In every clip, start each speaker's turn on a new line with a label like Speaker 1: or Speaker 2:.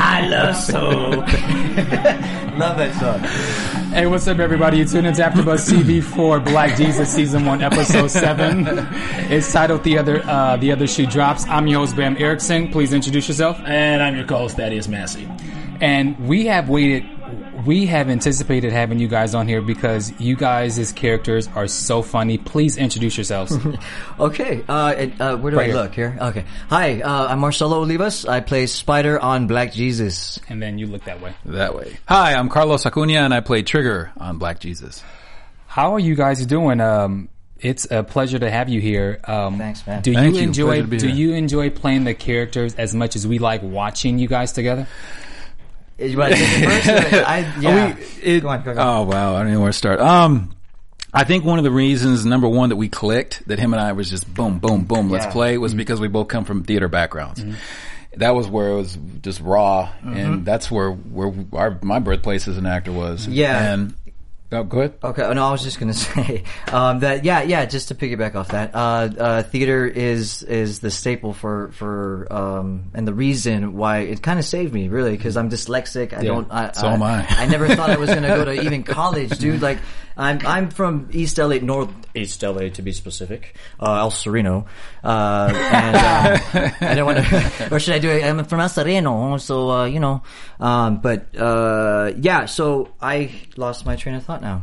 Speaker 1: I love soap. love that song.
Speaker 2: Hey, what's up, everybody? You tuned into AfterBuzz TV for Black Jesus Season One, Episode Seven. It's titled "The Other uh, The Other Shoe Drops." I'm your host Bamm Ericsen. Please introduce yourself.
Speaker 3: And I'm your co-host, Thaddeus Massey.
Speaker 2: And we have waited. We have anticipated having you guys on here because you guys' characters are so funny. Please introduce yourselves.
Speaker 1: Okay, uh, and, uh, where do
Speaker 2: Right
Speaker 1: I
Speaker 2: here.
Speaker 1: look here? Okay. Hi, uh, I'm Marcelo Olivas. I play Spider on Black Jesus.
Speaker 2: and then you look that way.
Speaker 4: that way. Hi, I'm Carlos Acuna, and I play Trigger on Black Jesus.
Speaker 2: How are you guys doing? Um, it's a pleasure to have you here. Um,
Speaker 1: Thanks, man.
Speaker 2: Do
Speaker 4: Thank
Speaker 2: you
Speaker 4: you.
Speaker 2: enjoy?
Speaker 4: Pleasure to be
Speaker 2: Do
Speaker 4: here.
Speaker 2: you enjoy playing the characters as much as we like watching you guys together?
Speaker 1: You want to take it first? I, yeah.
Speaker 4: We- it-
Speaker 1: go on, go go on.
Speaker 4: Oh wow, I don't know where to start. Um, I think one of the reasons, number one, that we clicked, that him and I was just boom, boom, boom, let's
Speaker 1: Yeah.
Speaker 4: play, was mm-hmm. because we both come from theater backgrounds. Mm-hmm. That was where it was just raw, and mm-hmm. that's where where our my birthplace as an actor was.
Speaker 1: Yeah.
Speaker 4: and oh, go ahead.
Speaker 1: Okay, no, I was just gonna say um, that. Yeah, yeah. Just to piggyback off that, uh, uh, theater is is the staple for for um, and the reason why it kind of saved me really because I'm dyslexic. I don't. I,
Speaker 4: So am I.
Speaker 1: I never thought I was gonna go to even college, dude. Like I'm I'm from East LA, North East LA to be specific, uh, El Sereno, uh, and uh, I don't want to. Or should I do it? I'm from El Sereno, so uh, you know. Um, but uh, yeah, so I lost my train of thought now.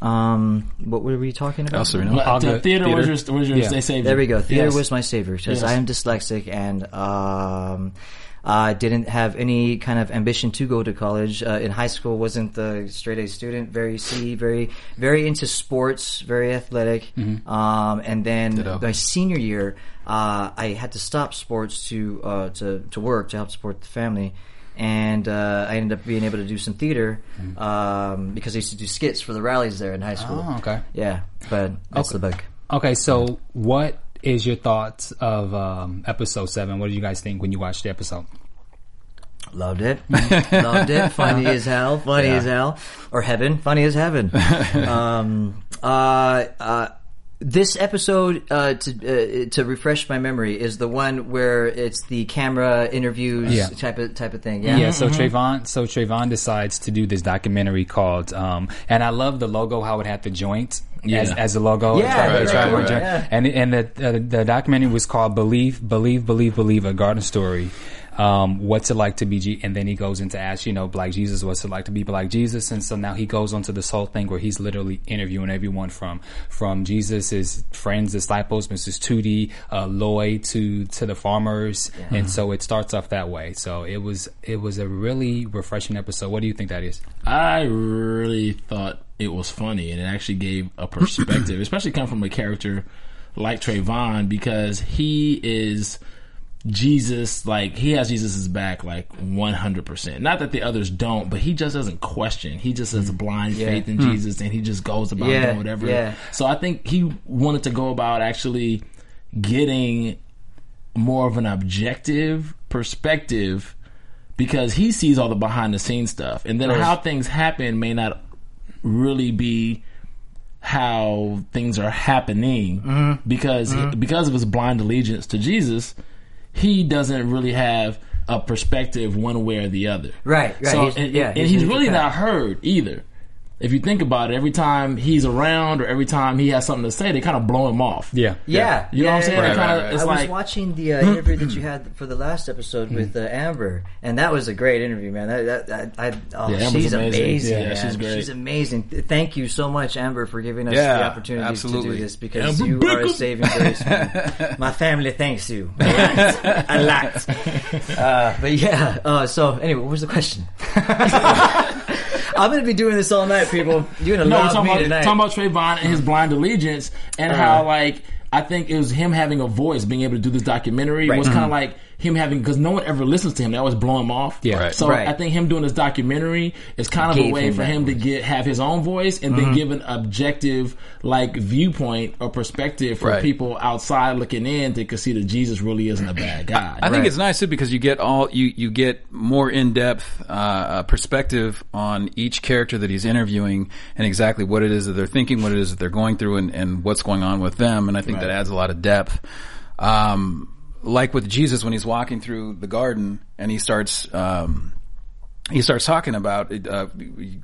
Speaker 1: Um, what were we talking about?
Speaker 4: El Sereno.
Speaker 2: I'll
Speaker 3: the
Speaker 2: go-
Speaker 3: theater,
Speaker 2: theater.
Speaker 3: was your, was your
Speaker 2: Yeah.
Speaker 3: they saved
Speaker 1: There
Speaker 3: you.
Speaker 1: we go. Theater
Speaker 3: Yes.
Speaker 1: was my savior because
Speaker 3: Yes.
Speaker 1: I am dyslexic and um, I didn't have any kind of ambition to go to college. Uh, in high school, wasn't the straight A student. Very C, very very into sports, very athletic. Um, and then
Speaker 4: Ditto.
Speaker 1: my senior year, uh, I had to stop sports to uh, to to work to help support the family. And uh, I ended up being able to do some theater um, because I used to do skits for the rallies there in high school.
Speaker 2: Oh, okay.
Speaker 1: Yeah, but that's the bug.
Speaker 2: Okay, so what is your thoughts of um, episode seven? What did you guys think when you watched the episode?
Speaker 1: Loved it. Loved it. Funny as hell. Funny as hell. Or heaven. Funny as heaven. um, uh, uh, this episode, uh, to uh, to refresh my memory, is the one where it's the camera interviews
Speaker 2: Yeah.
Speaker 1: type of type of thing. Yeah.
Speaker 2: Yeah, so Trayvon, so Trayvon decides to do this documentary called, um, and I love the logo how it had the joint
Speaker 3: Yeah.
Speaker 2: as a logo.
Speaker 1: Yeah,
Speaker 2: Tri-
Speaker 1: right,
Speaker 2: Tri-
Speaker 1: right, yeah.
Speaker 2: And and the, the the documentary was called "Believe, Believe, Believe, Believe: A Garden Story." Um, what's it like to be? G- and then he goes into ask, you know, Black Jesus, what's it like to be Black Jesus? And so now he goes on to this whole thing where he's literally interviewing everyone from from Jesus' friends, disciples, Mrs. Tootie, uh, Lloyd, to to the farmers, and so it starts off that way. So it was it was a really refreshing episode. What do you think that is?
Speaker 3: I really thought it was funny, and it actually gave a perspective, especially coming from a character like Trayvon, because he is Jesus. Like he has Jesus's back, like one hundred percent. Not that the others don't, but he just doesn't question. He just has mm. blind faith in hmm. Jesus, and he just goes about
Speaker 1: Yeah,
Speaker 3: doing whatever.
Speaker 1: yeah.
Speaker 3: So I think he wanted to go about actually getting more of an objective perspective because he sees all the behind the scenes stuff and then how things happen may not really be how things are happening.
Speaker 1: Mm-hmm.
Speaker 3: because because of his blind allegiance to Jesus he doesn't really have a perspective one way or the other.
Speaker 1: Right, right.
Speaker 3: so
Speaker 1: He's-
Speaker 3: and,
Speaker 1: yeah,
Speaker 3: and
Speaker 1: he's
Speaker 3: he's really not heard either if you think about it, every time he's around or every time he has something to say, they kind of blow him off.
Speaker 2: Yeah.
Speaker 1: Yeah,
Speaker 3: You know what I'm saying?
Speaker 1: yeah,
Speaker 3: They kinda-
Speaker 4: Right, right,
Speaker 3: It's
Speaker 1: I was
Speaker 3: like
Speaker 1: watching the uh, interview that you had for the last episode with uh, Amber, and that was a great interview, man. That, that, that I, oh,
Speaker 3: Yeah, Amber's
Speaker 1: she's
Speaker 3: amazing.
Speaker 1: amazing.
Speaker 3: Yeah,
Speaker 1: man.
Speaker 3: she's great.
Speaker 1: She's amazing. Thank you so much, Amber, for giving us
Speaker 4: Yeah,
Speaker 1: the opportunity to do this because
Speaker 3: Amber
Speaker 1: you are a saving grace. man. My family thanks you a lot. A lot. Uh, but yeah. Uh, so anyway, what was the question? I'm going to be doing this all night, people. You're going to
Speaker 3: No,
Speaker 1: love
Speaker 3: talking
Speaker 1: me
Speaker 3: about,
Speaker 1: tonight.
Speaker 3: talking about Trayvon and his blind allegiance and uh-huh. how like I think it was him having a voice, being able to do this documentary
Speaker 1: Right.
Speaker 3: was kind of mm-hmm. like him having because no one ever listens to him. They always blow him off.
Speaker 2: Yeah.
Speaker 4: Right.
Speaker 3: So
Speaker 1: Right.
Speaker 3: I think him doing this documentary is kind of a way
Speaker 1: him
Speaker 3: for
Speaker 1: that
Speaker 3: him to get have his own voice and then give an objective like viewpoint or perspective for
Speaker 4: Right.
Speaker 3: people outside looking in to see that Jesus really isn't a bad guy.
Speaker 4: I think
Speaker 1: Right.
Speaker 4: it's nice too because you get all you you get more in depth uh, uh, perspective on each character that he's interviewing and exactly what it is that they're thinking, what it is that they're going through, and, and what's going on with them. And I think that adds a lot of depth. Um, like with Jesus when he's walking through the garden and he starts. Um, he starts talking about uh,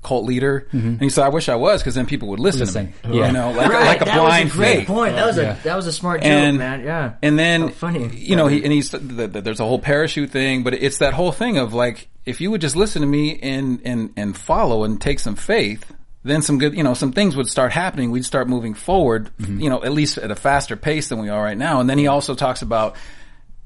Speaker 4: cult leader, and he said, "I wish I was, because then people would listen,
Speaker 2: Listen.
Speaker 4: to me."
Speaker 2: Yeah.
Speaker 4: You know, like,
Speaker 1: Right,
Speaker 4: like a
Speaker 1: that
Speaker 4: blind
Speaker 1: was a great
Speaker 4: faith.
Speaker 1: point. That was
Speaker 2: Yeah.
Speaker 1: a that was a smart joke,
Speaker 4: and
Speaker 1: man. Yeah,
Speaker 4: and then
Speaker 1: How funny.
Speaker 4: you know, he and he's the, the, there's a whole parachute thing, but it's that whole thing of like, if you would just listen to me and and and follow and take some faith, then some good, you know, some things would start happening. We'd start moving forward,
Speaker 2: Mm-hmm.
Speaker 4: you know, at least at a faster pace than we are right now. And then he also talks about.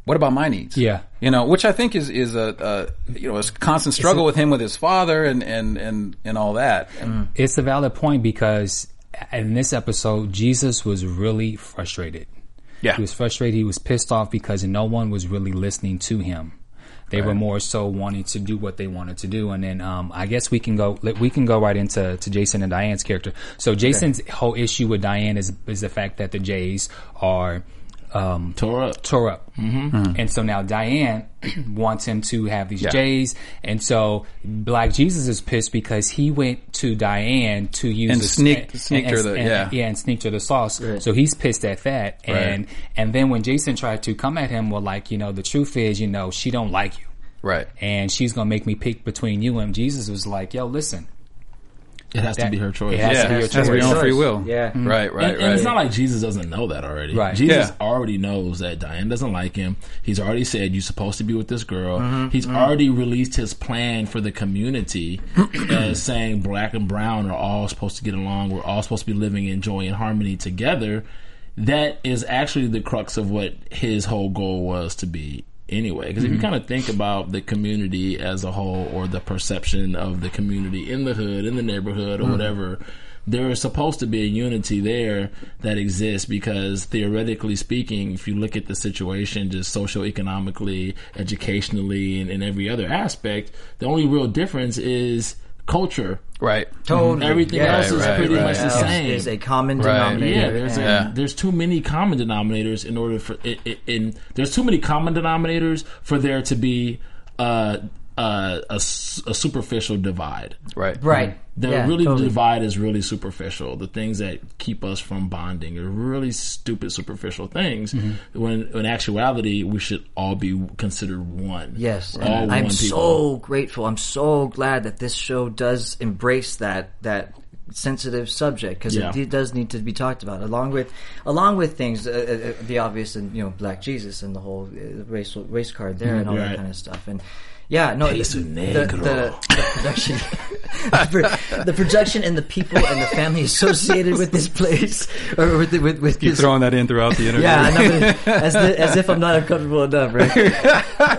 Speaker 4: What about my needs?
Speaker 2: Yeah.
Speaker 4: you know, which I think is is a, a you know a constant struggle with him with his father and and and and all that.
Speaker 2: It's a valid point because in this episode, Jesus was really frustrated.
Speaker 4: Yeah.
Speaker 2: He was frustrated. He was pissed off because no one was really listening to him. They were more so wanting to do what they wanted to do, and then um, I guess we can go we can go right into to Jason and Diane's character. So Jason's whole issue with Diane is is the fact that the Jays are um,
Speaker 3: Tore up.
Speaker 2: tore up. Mm-hmm. And so now Diane wants him to have these
Speaker 4: Yeah.
Speaker 2: J's. And so Black Jesus is pissed because he went to Diane to use
Speaker 4: And
Speaker 2: the-
Speaker 4: sneaked- sneaked her the-
Speaker 2: and-
Speaker 4: yeah.
Speaker 2: and sneaked her the sauce. So he's pissed at that. And, and then when Jason tried to come at him, well, like, you know, the truth is, you know, she don't like you.
Speaker 4: Right.
Speaker 2: And she's going to make me pick between you and Jesus was like, yo, listen.
Speaker 3: It has to be her choice.
Speaker 2: it has
Speaker 4: Yeah,
Speaker 2: to be your
Speaker 4: it has to be
Speaker 2: choice.
Speaker 4: on free will.
Speaker 1: Yeah.
Speaker 4: Right. Right.
Speaker 3: and, and
Speaker 4: right.
Speaker 3: it's not like Jesus doesn't know that already.
Speaker 2: Right.
Speaker 3: Jesus
Speaker 4: Yeah.
Speaker 3: already knows that Diane doesn't like him. He's already said you're supposed to be with this girl.
Speaker 4: Mm-hmm,
Speaker 3: He's already released his plan for the community as saying black and brown are all supposed to get along. We're all supposed to be living in joy and harmony together. That is actually the crux of what his whole goal was to be anyway. Because if you mm-hmm. kind of think about the community as a whole or the perception of the community in the hood, in the neighborhood, or mm-hmm. whatever, there is supposed to be a unity there that exists because theoretically speaking, if you look at the situation just socioeconomically, educationally, and in every other aspect, the only real difference is culture.
Speaker 4: right.
Speaker 1: Totally.
Speaker 3: Everything
Speaker 1: Yeah.
Speaker 3: else is
Speaker 4: Right,
Speaker 3: pretty
Speaker 4: right,
Speaker 3: much the same.
Speaker 1: There's a common
Speaker 4: Right.
Speaker 1: denominator.
Speaker 3: Yeah, there's a,
Speaker 4: Yeah.
Speaker 3: there's too many common denominators in order for it, it, in there's too many common denominators for there to be uh, uh, a, s- a superficial divide.
Speaker 4: Right.
Speaker 1: right.
Speaker 3: The
Speaker 1: Yeah,
Speaker 3: really
Speaker 1: totally.
Speaker 3: the divide is really superficial. The things that keep us from bonding are really stupid superficial things.
Speaker 1: Mm-hmm.
Speaker 3: When in actuality, we should all be considered one.
Speaker 1: Yes,
Speaker 3: We're all
Speaker 1: I'm
Speaker 3: one
Speaker 1: so
Speaker 3: people.
Speaker 1: grateful. I'm so glad that this show does embrace that that sensitive subject because
Speaker 3: Yeah.
Speaker 1: it does need to be talked about along with along with things uh, uh, the obvious and you know Black Jesus and the whole uh, race race card there and all that kind of stuff and. Yeah, no, the,
Speaker 3: Peso
Speaker 1: the, the, the production, the, pro- the production and the people and the family associated with this place, or with with, with
Speaker 4: Keep
Speaker 1: this,
Speaker 4: throwing that in throughout the interview.
Speaker 1: yeah, I know, as, the, as if I'm not uncomfortable enough, right?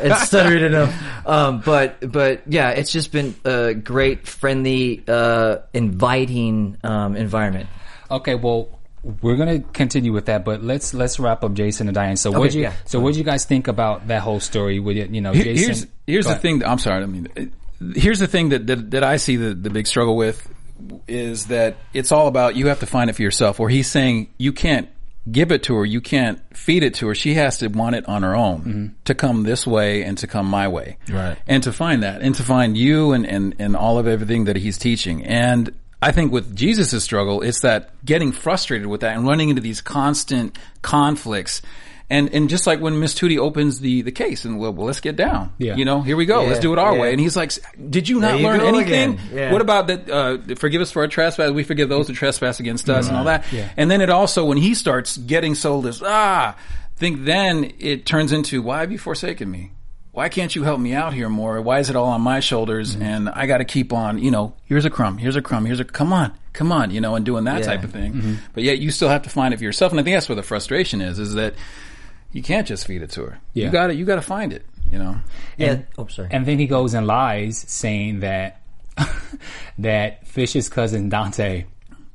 Speaker 1: and stuttering enough. Um, but but yeah, it's just been a great, friendly, uh, inviting um, environment.
Speaker 2: Okay, well, we're gonna continue with that, but let's let's wrap up Jason and Diane. So, what
Speaker 1: Okay,
Speaker 2: you
Speaker 1: yeah.
Speaker 2: so what do you guys think about that whole story? With it, you know, Jason.
Speaker 4: here's here's the
Speaker 2: ahead.
Speaker 4: thing. That, I'm sorry. I mean, here's the thing that, that that I see the the big struggle with is that it's all about you have to find it for yourself. Or he's saying you can't give it to her, you can't feed it to her. She has to want it on her own mm-hmm. to come this way and to come my way,
Speaker 3: Right.
Speaker 4: And to find that and to find you and and and all of everything that he's teaching and. I think with Jesus' struggle, it's that getting frustrated with that and running into these constant conflicts And and just like when Miss Tootie opens the the case and well, well let's get down.
Speaker 2: Yeah.
Speaker 4: You know, here we go.
Speaker 1: Yeah,
Speaker 4: let's do it our
Speaker 1: yeah.
Speaker 4: way. And he's like, "Did you not
Speaker 1: you
Speaker 4: learn anything?
Speaker 1: Yeah.
Speaker 4: What about that? Uh, forgive us for our trespass. We forgive those who trespass against us, and all that.
Speaker 2: Yeah.
Speaker 4: And then it also when he starts getting sold as ah, think then it turns into why have you forsaken me? Why can't you help me out here more? Why is it all on my shoulders?
Speaker 1: Mm-hmm.
Speaker 4: And I got to keep on, you know, here's a crumb, here's a crumb, here's a, come on, come on, you know, and doing that
Speaker 1: Yeah.
Speaker 4: type of thing.
Speaker 2: Mm-hmm.
Speaker 4: But yet you still have to find it for yourself. And I think that's where the frustration is, is that you can't just feed it to her.
Speaker 2: Yeah.
Speaker 4: You got to, you got to find it, you know?
Speaker 1: Yeah.
Speaker 2: And-
Speaker 1: oh, sorry.
Speaker 2: And then he goes and lies, saying that that Fish's cousin Dante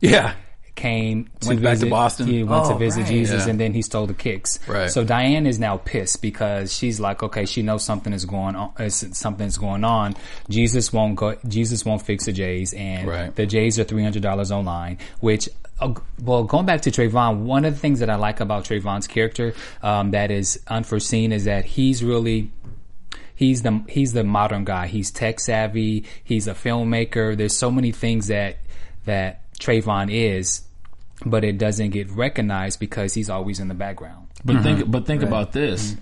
Speaker 4: Yeah.
Speaker 2: Came to
Speaker 4: Went back to
Speaker 2: visit,
Speaker 4: Boston.
Speaker 2: He went to
Speaker 1: Oh,
Speaker 2: visit
Speaker 1: right.
Speaker 2: Jesus,
Speaker 4: Yeah.
Speaker 2: and then he stole the kicks.
Speaker 4: Right.
Speaker 2: So Diane is now pissed because she's like, okay, she knows something is going on. Something's going on. Jesus won't go. Jesus won't fix the J's, and
Speaker 4: Right.
Speaker 2: the J's are three hundred dollars online. Which, uh, well, going back to Trayvon, one of the things that I like about Trayvon's character um, that is unforeseen is that he's really he's the he's the modern guy. He's tech savvy. He's a filmmaker. There's so many things that that Trayvon is, but it doesn't get recognized because he's always in the background.
Speaker 3: But mm-hmm. think, but think about this. Mm-hmm.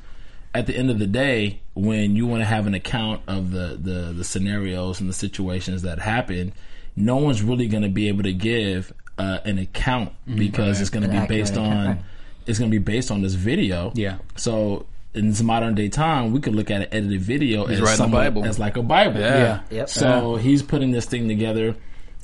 Speaker 3: At the end of the day, when you want to have an account of the, the, the scenarios and the situations that happen, no one's really going to be able to give uh, an account mm-hmm. because it's going to be based on it's going to be based on this video.
Speaker 2: Yeah.
Speaker 3: So in this modern day time, we could look at an edited video as
Speaker 4: writing Bible.
Speaker 3: as like a Bible.
Speaker 4: Yeah.
Speaker 1: Yep.
Speaker 3: So he's putting this thing together,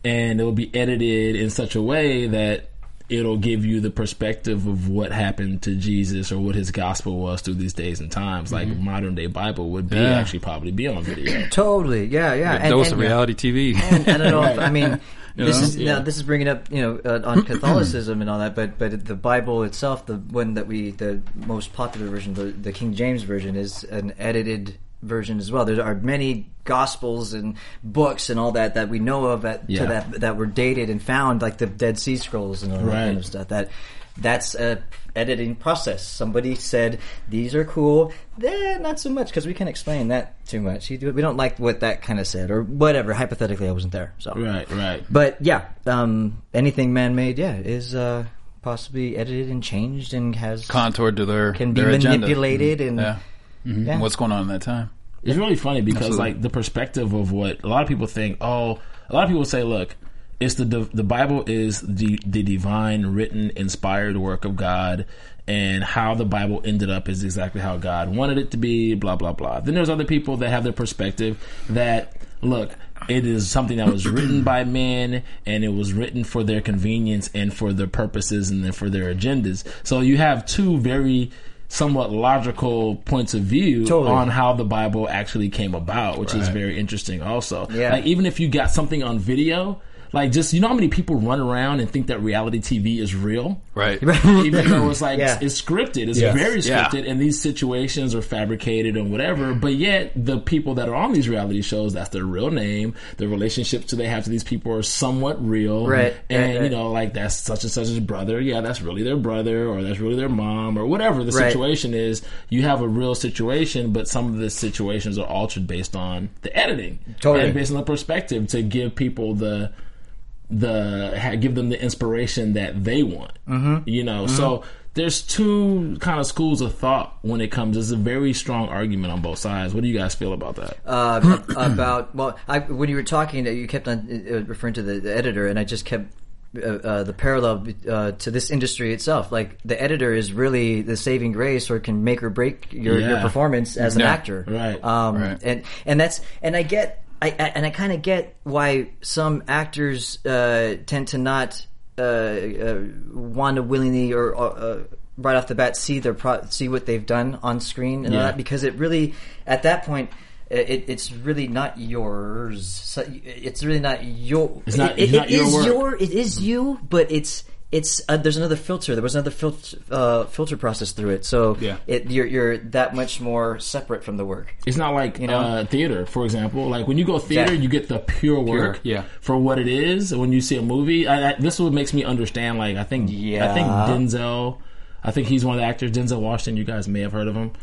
Speaker 3: and it will be edited in such a way that it'll give you the perspective of what happened to Jesus or what his gospel was through these days and times. Like modern day Bible would be
Speaker 4: Yeah.
Speaker 3: actually probably be on video.
Speaker 1: Totally. Yeah. Yeah.
Speaker 4: A dose of reality TV.
Speaker 1: And I don't know. If, I mean, this
Speaker 4: know?
Speaker 1: is now this is bringing up you know uh, on Catholicism and all that, but but the Bible itself, the one that we the most popular version, the, the King James version, is an edited version as well. There are many gospels and books and all that that we know of that
Speaker 3: Yeah.
Speaker 1: to that that were dated and found, like the Dead Sea Scrolls and all that kind of stuff. That that's a editing process. Somebody said these are cool. Eh, not so much because we can't explain that too much. We don't like what that kind of said or whatever. Hypothetically, I wasn't there, so
Speaker 3: Right, right.
Speaker 1: but yeah, um, anything man-made, yeah, is uh, possibly edited and changed and has
Speaker 4: Contoured to their,
Speaker 1: can be
Speaker 4: their agenda.
Speaker 1: manipulated and
Speaker 4: Yeah. Mm-hmm.
Speaker 1: yeah.
Speaker 4: And what's going on in that time?
Speaker 3: It's really funny because
Speaker 4: Absolutely.
Speaker 3: like the perspective of what a lot of people think. Oh, a lot of people say, look, it's the the Bible is the the divine, written, inspired work of God, and how the Bible ended up is exactly how God wanted it to be. Blah blah blah. Then there's other people that have their perspective that look. It is something that was written by men, and it was written for their convenience and for their purposes and then for their agendas. So you have two very somewhat logical points of view
Speaker 1: Totally.
Speaker 3: on how the Bible actually came about, which is very interesting also.
Speaker 1: Yeah.
Speaker 3: Like even if you got something on video, like just you know how many people run around and think that reality TV is real?
Speaker 4: Right.
Speaker 3: Even though it's like
Speaker 1: Yeah.
Speaker 3: it's scripted, it's
Speaker 2: Yes.
Speaker 3: very
Speaker 4: Yeah.
Speaker 3: scripted, and these situations are fabricated and whatever. But yet, the people that are on these reality shows, that's their real name. The relationships they have to these people are somewhat real,
Speaker 1: Right,
Speaker 3: And
Speaker 1: right, right.
Speaker 3: you know, like that's such and such's brother. Yeah, that's really their brother, or that's really their mom, or whatever the
Speaker 1: Right.
Speaker 3: situation is. You have a real situation, but some of the situations are altered based on the editing,
Speaker 1: Totally.
Speaker 3: and based on the perspective to give people the the give them the inspiration that they want. Mm-hmm. You know, so there's two kind of schools of thought when it comes. It's a very strong argument on both sides. What do you guys feel about that?
Speaker 1: uh, about well, I, when you were talking, you kept on uh, referring to the, the editor, and I just kept. Uh, uh, the parallel uh, to this industry itself, like the editor is really the saving grace, or can make or break your, your performance as an
Speaker 4: Yeah.
Speaker 1: actor.
Speaker 3: Right.
Speaker 1: Um,
Speaker 4: Right.
Speaker 1: And and that's and I get I, I and I kind of get why some actors uh, tend to not uh, uh, want to willingly or uh, right off the bat see their pro- see what they've done on screen and all that because it really at that point. It, it's really not yours. So it's really not your.
Speaker 3: It's not-
Speaker 1: It,
Speaker 3: it's
Speaker 1: it-
Speaker 3: not your
Speaker 1: is your. It is you, but it's it's. Uh, there's another filter. There was another filter uh, filter process through it. So
Speaker 2: Yeah.
Speaker 1: it, you're you're that much more separate from the work.
Speaker 3: It's not like
Speaker 1: You know?
Speaker 3: uh, theater, for example. Like when you go theater,
Speaker 1: Exactly.
Speaker 3: you get the pure work
Speaker 2: yeah.
Speaker 3: for what it is. When you see a movie, I, I, this is what makes me understand. Like I think, yeah. I think Denzel I think he's one of the actors, Denzel Washington. You guys may have heard of him,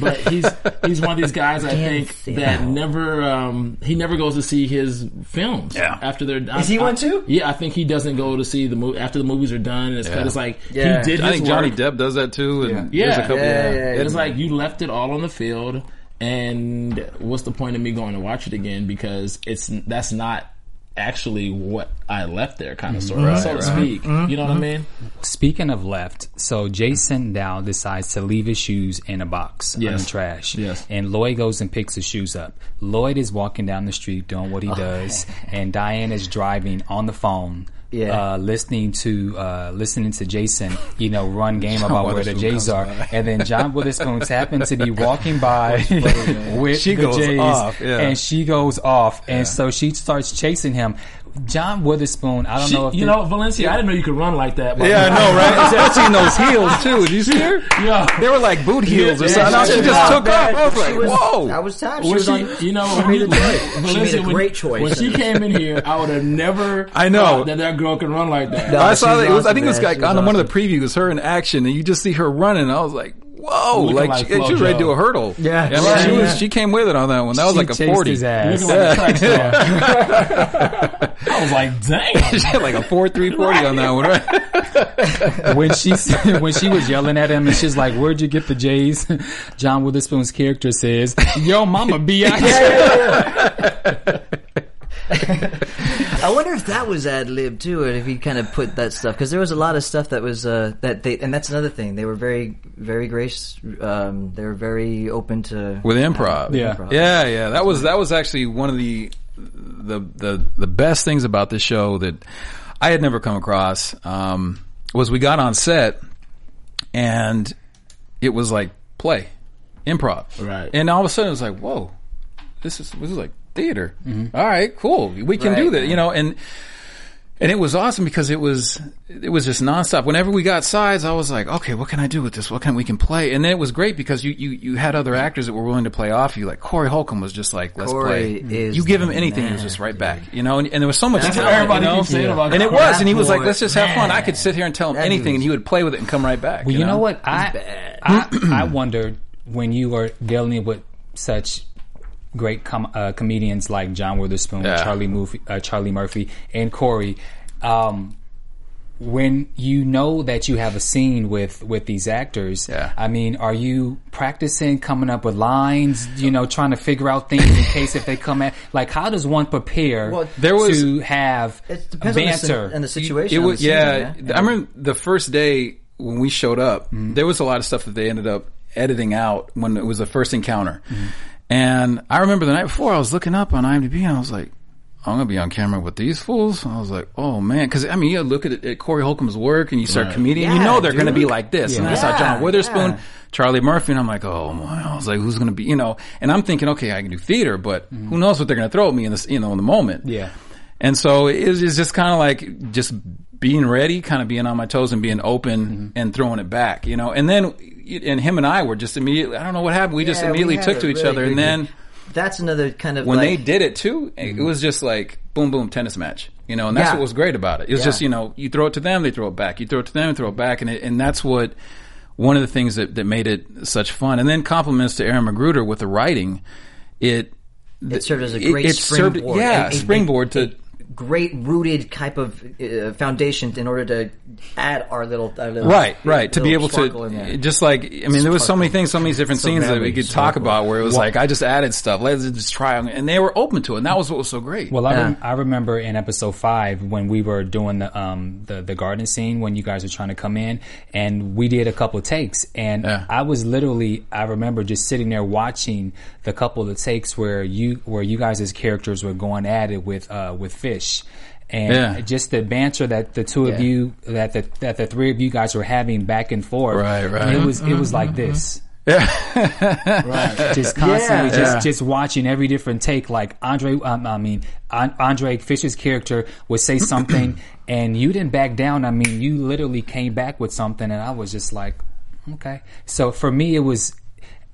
Speaker 3: but he's he's one of these guys. I think that never um, he never goes to see his films.
Speaker 4: Yeah.
Speaker 3: after they're done.
Speaker 1: Is he
Speaker 3: I-
Speaker 1: one too?
Speaker 3: Yeah, I think he doesn't go to see the movie after the movies are done and it's cut.
Speaker 4: Yeah.
Speaker 3: It's like
Speaker 1: Yeah.
Speaker 3: he did.
Speaker 4: I
Speaker 3: his
Speaker 4: think Johnny
Speaker 3: work.
Speaker 4: Depp does that too. And
Speaker 3: Yeah.
Speaker 4: there's a couple,
Speaker 1: Yeah, yeah, yeah.
Speaker 3: It's like you left it all on the field, and what's the point of me going to watch it again? Because it's that's not actually what I left there, kind of mm-hmm. sort of, so to speak. You mm-hmm. know what I mm-hmm. mean?
Speaker 2: Speaking of left, so Jason Dow decides to leave his shoes in a box in the trash.
Speaker 3: Yes.
Speaker 2: And Lloyd goes and picks his shoes up. Lloyd is walking down the street doing what he oh. does, and Diane is driving on the phone.
Speaker 1: Yeah.
Speaker 2: Uh, listening to uh, listening to Jason, you know, run game about where the Jays are,
Speaker 4: by.
Speaker 2: and then John Witherspoon happens to be walking by with
Speaker 4: She
Speaker 2: the
Speaker 4: goes
Speaker 2: Jays,
Speaker 4: off, yeah.
Speaker 2: and she goes off, and so she starts chasing him. John Witherspoon, I don't
Speaker 3: She-
Speaker 2: know if
Speaker 3: you
Speaker 2: the-
Speaker 3: know, Valencia, I didn't know you could run like that. by
Speaker 4: Yeah, I know, right? Especially in those heels too. Did you see her?
Speaker 3: Yeah.
Speaker 4: They were like boot heels or
Speaker 3: Yeah,
Speaker 4: something.
Speaker 3: she
Speaker 4: she just took
Speaker 1: bad,
Speaker 4: off. I was
Speaker 1: but
Speaker 4: like,
Speaker 1: she was-
Speaker 4: whoa.
Speaker 1: That was time. She was
Speaker 3: she,
Speaker 1: on.
Speaker 3: you know,
Speaker 1: she made a
Speaker 3: Valencia,
Speaker 1: made a
Speaker 3: when-
Speaker 1: great choice.
Speaker 3: When she came in here, I would have never.
Speaker 4: I know.
Speaker 3: thought that that girl can run like that.
Speaker 1: No.
Speaker 4: I saw
Speaker 1: was
Speaker 4: that. It was, I think it was like on one of the previews, her in action, and you just see her running. I was like, whoa, like,
Speaker 3: like
Speaker 4: she, she was ready to do a hurdle.
Speaker 1: Yeah.
Speaker 4: I mean,
Speaker 1: Right,
Speaker 4: she was. She came with it on that one. That was
Speaker 2: she
Speaker 4: like a
Speaker 2: chased
Speaker 4: forty.
Speaker 2: his ass.
Speaker 3: Looking like a track star. I was like, dang,
Speaker 4: She had like a four three forty on that one, right?
Speaker 2: when she when she was yelling at him and she's like, "Where'd you get the J's?" John Witherspoon's character says, "Yo, mama, be out."
Speaker 1: I wonder if that was ad lib too, or if he kind of put that stuff because there was a lot of stuff that was uh, that they and that's another thing they were very very gracious. Um, they were very open to
Speaker 4: with improv.
Speaker 2: Yeah.
Speaker 1: improv.
Speaker 4: yeah, yeah. That was that was actually one of the the the the best things about this show that I had never come across. Um, was we got on set and it was like play improv,
Speaker 3: Right.
Speaker 4: And all of a sudden it was like, whoa, this is this is like theater. Mm-hmm. All right, cool. We can do that, you know, and. And it was awesome because it was it was just nonstop. Whenever we got sides, I was like, okay, what can I do with this? What can we can play? And then it was great because you you, you had other actors that were willing to play off you. Like Corey Holcomb was just like, let's
Speaker 1: Corey
Speaker 4: play.
Speaker 1: is
Speaker 4: you give him
Speaker 1: the
Speaker 4: anything, he was just right back. You know, and, and there was so much
Speaker 3: That's what
Speaker 4: talent.
Speaker 3: everybody
Speaker 4: you know?
Speaker 3: keeps saying about
Speaker 4: and it
Speaker 3: Corey.
Speaker 4: was, and he was like, let's just have fun. I could sit here and tell him
Speaker 1: That
Speaker 4: anything,
Speaker 1: dude
Speaker 4: and he would play with it and come right back.
Speaker 2: Well, you, know?
Speaker 4: know
Speaker 2: what? I. I I wondered when you were dealing with such great com- uh, comedians like John Witherspoon,
Speaker 4: Yeah.
Speaker 2: Charlie Murphy, uh, Charlie Murphy, and Corey. Um, when you know that you have a scene with with these actors,
Speaker 4: Yeah.
Speaker 2: I mean, are you practicing coming up with lines? You know, trying to figure out things in case if they come at like, how does one prepare
Speaker 1: Well,
Speaker 4: there was-
Speaker 2: to have
Speaker 1: It depends on the, and the situation.
Speaker 4: It
Speaker 1: on
Speaker 4: was
Speaker 1: the scene,
Speaker 4: yeah, I remember the first day when we showed up. There was a lot of stuff that they ended up editing out when it was the first encounter. And I remember the night before I was looking up on IMDb and I was like, I'm gonna be on camera with these fools. I was like, oh man, because I mean, you look at, at Corey Holcomb's work and you start
Speaker 3: Right.
Speaker 4: comedian, you know they're gonna be like this. And I saw John Witherspoon,
Speaker 1: yeah.
Speaker 4: Charlie Murphy, and I'm like, oh my, I was like, who's gonna be, you know? And I'm thinking, okay, I can do theater, but mm-hmm. who knows what they're gonna throw at me in this, you know, in the moment.
Speaker 2: Yeah.
Speaker 4: And so it's, was just kind of like just being ready, kind of being on my toes and being open mm-hmm. and throwing it back, you know. And then, and him and I were just immediately, I don't know what happened. We just
Speaker 1: Yeah, we
Speaker 4: immediately
Speaker 1: had
Speaker 4: took to each
Speaker 1: really
Speaker 4: other. And then
Speaker 1: that's another kind of
Speaker 4: when
Speaker 1: like,
Speaker 4: they did it too, it mm-hmm. was just like boom, boom, tennis match, you know. And that's
Speaker 1: Yeah.
Speaker 4: what was great about it. It was
Speaker 1: Yeah.
Speaker 4: just, you know, you throw it to them, they throw it back. You throw it to them, throw it back. And it, and that's what, one of the things that, that made it such fun. And then compliments to Aaron McGruder with the writing. It,
Speaker 1: it served as a great
Speaker 4: it served-
Speaker 1: springboard.
Speaker 4: yeah,
Speaker 1: A- a-
Speaker 4: springboard to-
Speaker 1: great rooted type of uh, foundation in order to add our little, our little
Speaker 4: Right, right. To be able to, just like, I mean, there was so many things, so many different
Speaker 1: So
Speaker 4: scenes that we
Speaker 1: very
Speaker 4: could talk about where it was like, I just added stuff. Let's just try. 'em. And they were open to it. And that was what was so great.
Speaker 2: Well, I,
Speaker 1: Yeah.
Speaker 2: rem- I remember in episode five when we were doing the um the, the garden scene when you guys were trying to come in, and we did a couple takes, and
Speaker 4: Yeah.
Speaker 2: I was literally I remember just sitting there watching the couple of the takes where you where you guys' as characters were going at it with uh with fish. And
Speaker 4: Yeah.
Speaker 2: just the banter that the two of
Speaker 1: Yeah.
Speaker 2: you, that the that the three of you guys were having back and forth,
Speaker 4: Right, right.
Speaker 2: It was it was like this Yeah.
Speaker 3: Right.
Speaker 2: just constantly
Speaker 1: Yeah.
Speaker 2: just
Speaker 4: Yeah.
Speaker 2: just watching every different take like andre um, i mean An- andre fisher's character would say something and you didn't back down i mean you literally came back with something and i was just like okay so for me it was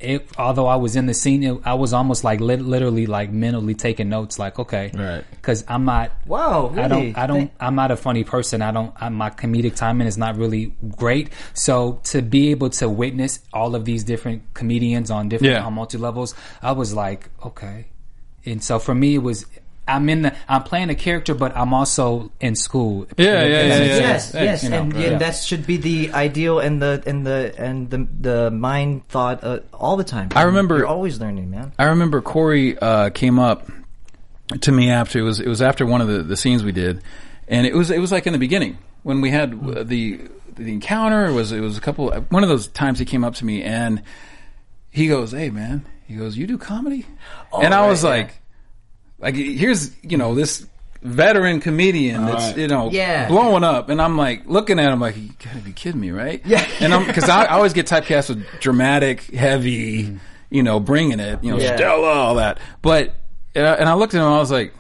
Speaker 2: it, although I was in the scene, it, I was almost like lit, literally like mentally taking notes. Like, okay,
Speaker 3: Right.
Speaker 2: Because I'm not.
Speaker 1: Wow,
Speaker 2: I don't. I don't.
Speaker 1: Thank-
Speaker 2: I'm not a funny person. I don't. I, my comedic timing is not really great. So to be able to witness all of these different comedians on different
Speaker 4: Yeah.
Speaker 2: on multi levels, I was like, okay. And so for me, it was. I'm in the. I'm playing a character, but I'm also in school.
Speaker 4: Yeah, yeah, yeah, yeah.
Speaker 1: Yes,
Speaker 4: Hey,
Speaker 1: yes,
Speaker 2: you know,
Speaker 1: and,
Speaker 2: yeah.
Speaker 1: and that should be the ideal and the and the and the the mind thought uh, all the time.
Speaker 4: I remember-
Speaker 1: you're always learning, man.
Speaker 4: I remember Corey uh, came up to me after it was it was after one of the, the scenes we did, and it was it was like in the beginning when we had uh, the the encounter. It was it was a couple one of those times he came up to me and he goes, "Hey man," he goes, "You do comedy?" and I
Speaker 1: right,
Speaker 4: was
Speaker 1: yeah.
Speaker 4: like, like here's you know this veteran comedian that's
Speaker 3: right.
Speaker 4: you know
Speaker 1: Yeah.
Speaker 4: blowing up and I'm like looking at him like you gotta be kidding me right? Yeah. And I'm because I, I always get typecast with dramatic heavy mm-hmm. you know bringing it you know
Speaker 1: Yeah.
Speaker 4: Stella all that. But and I, and I looked at him and I was like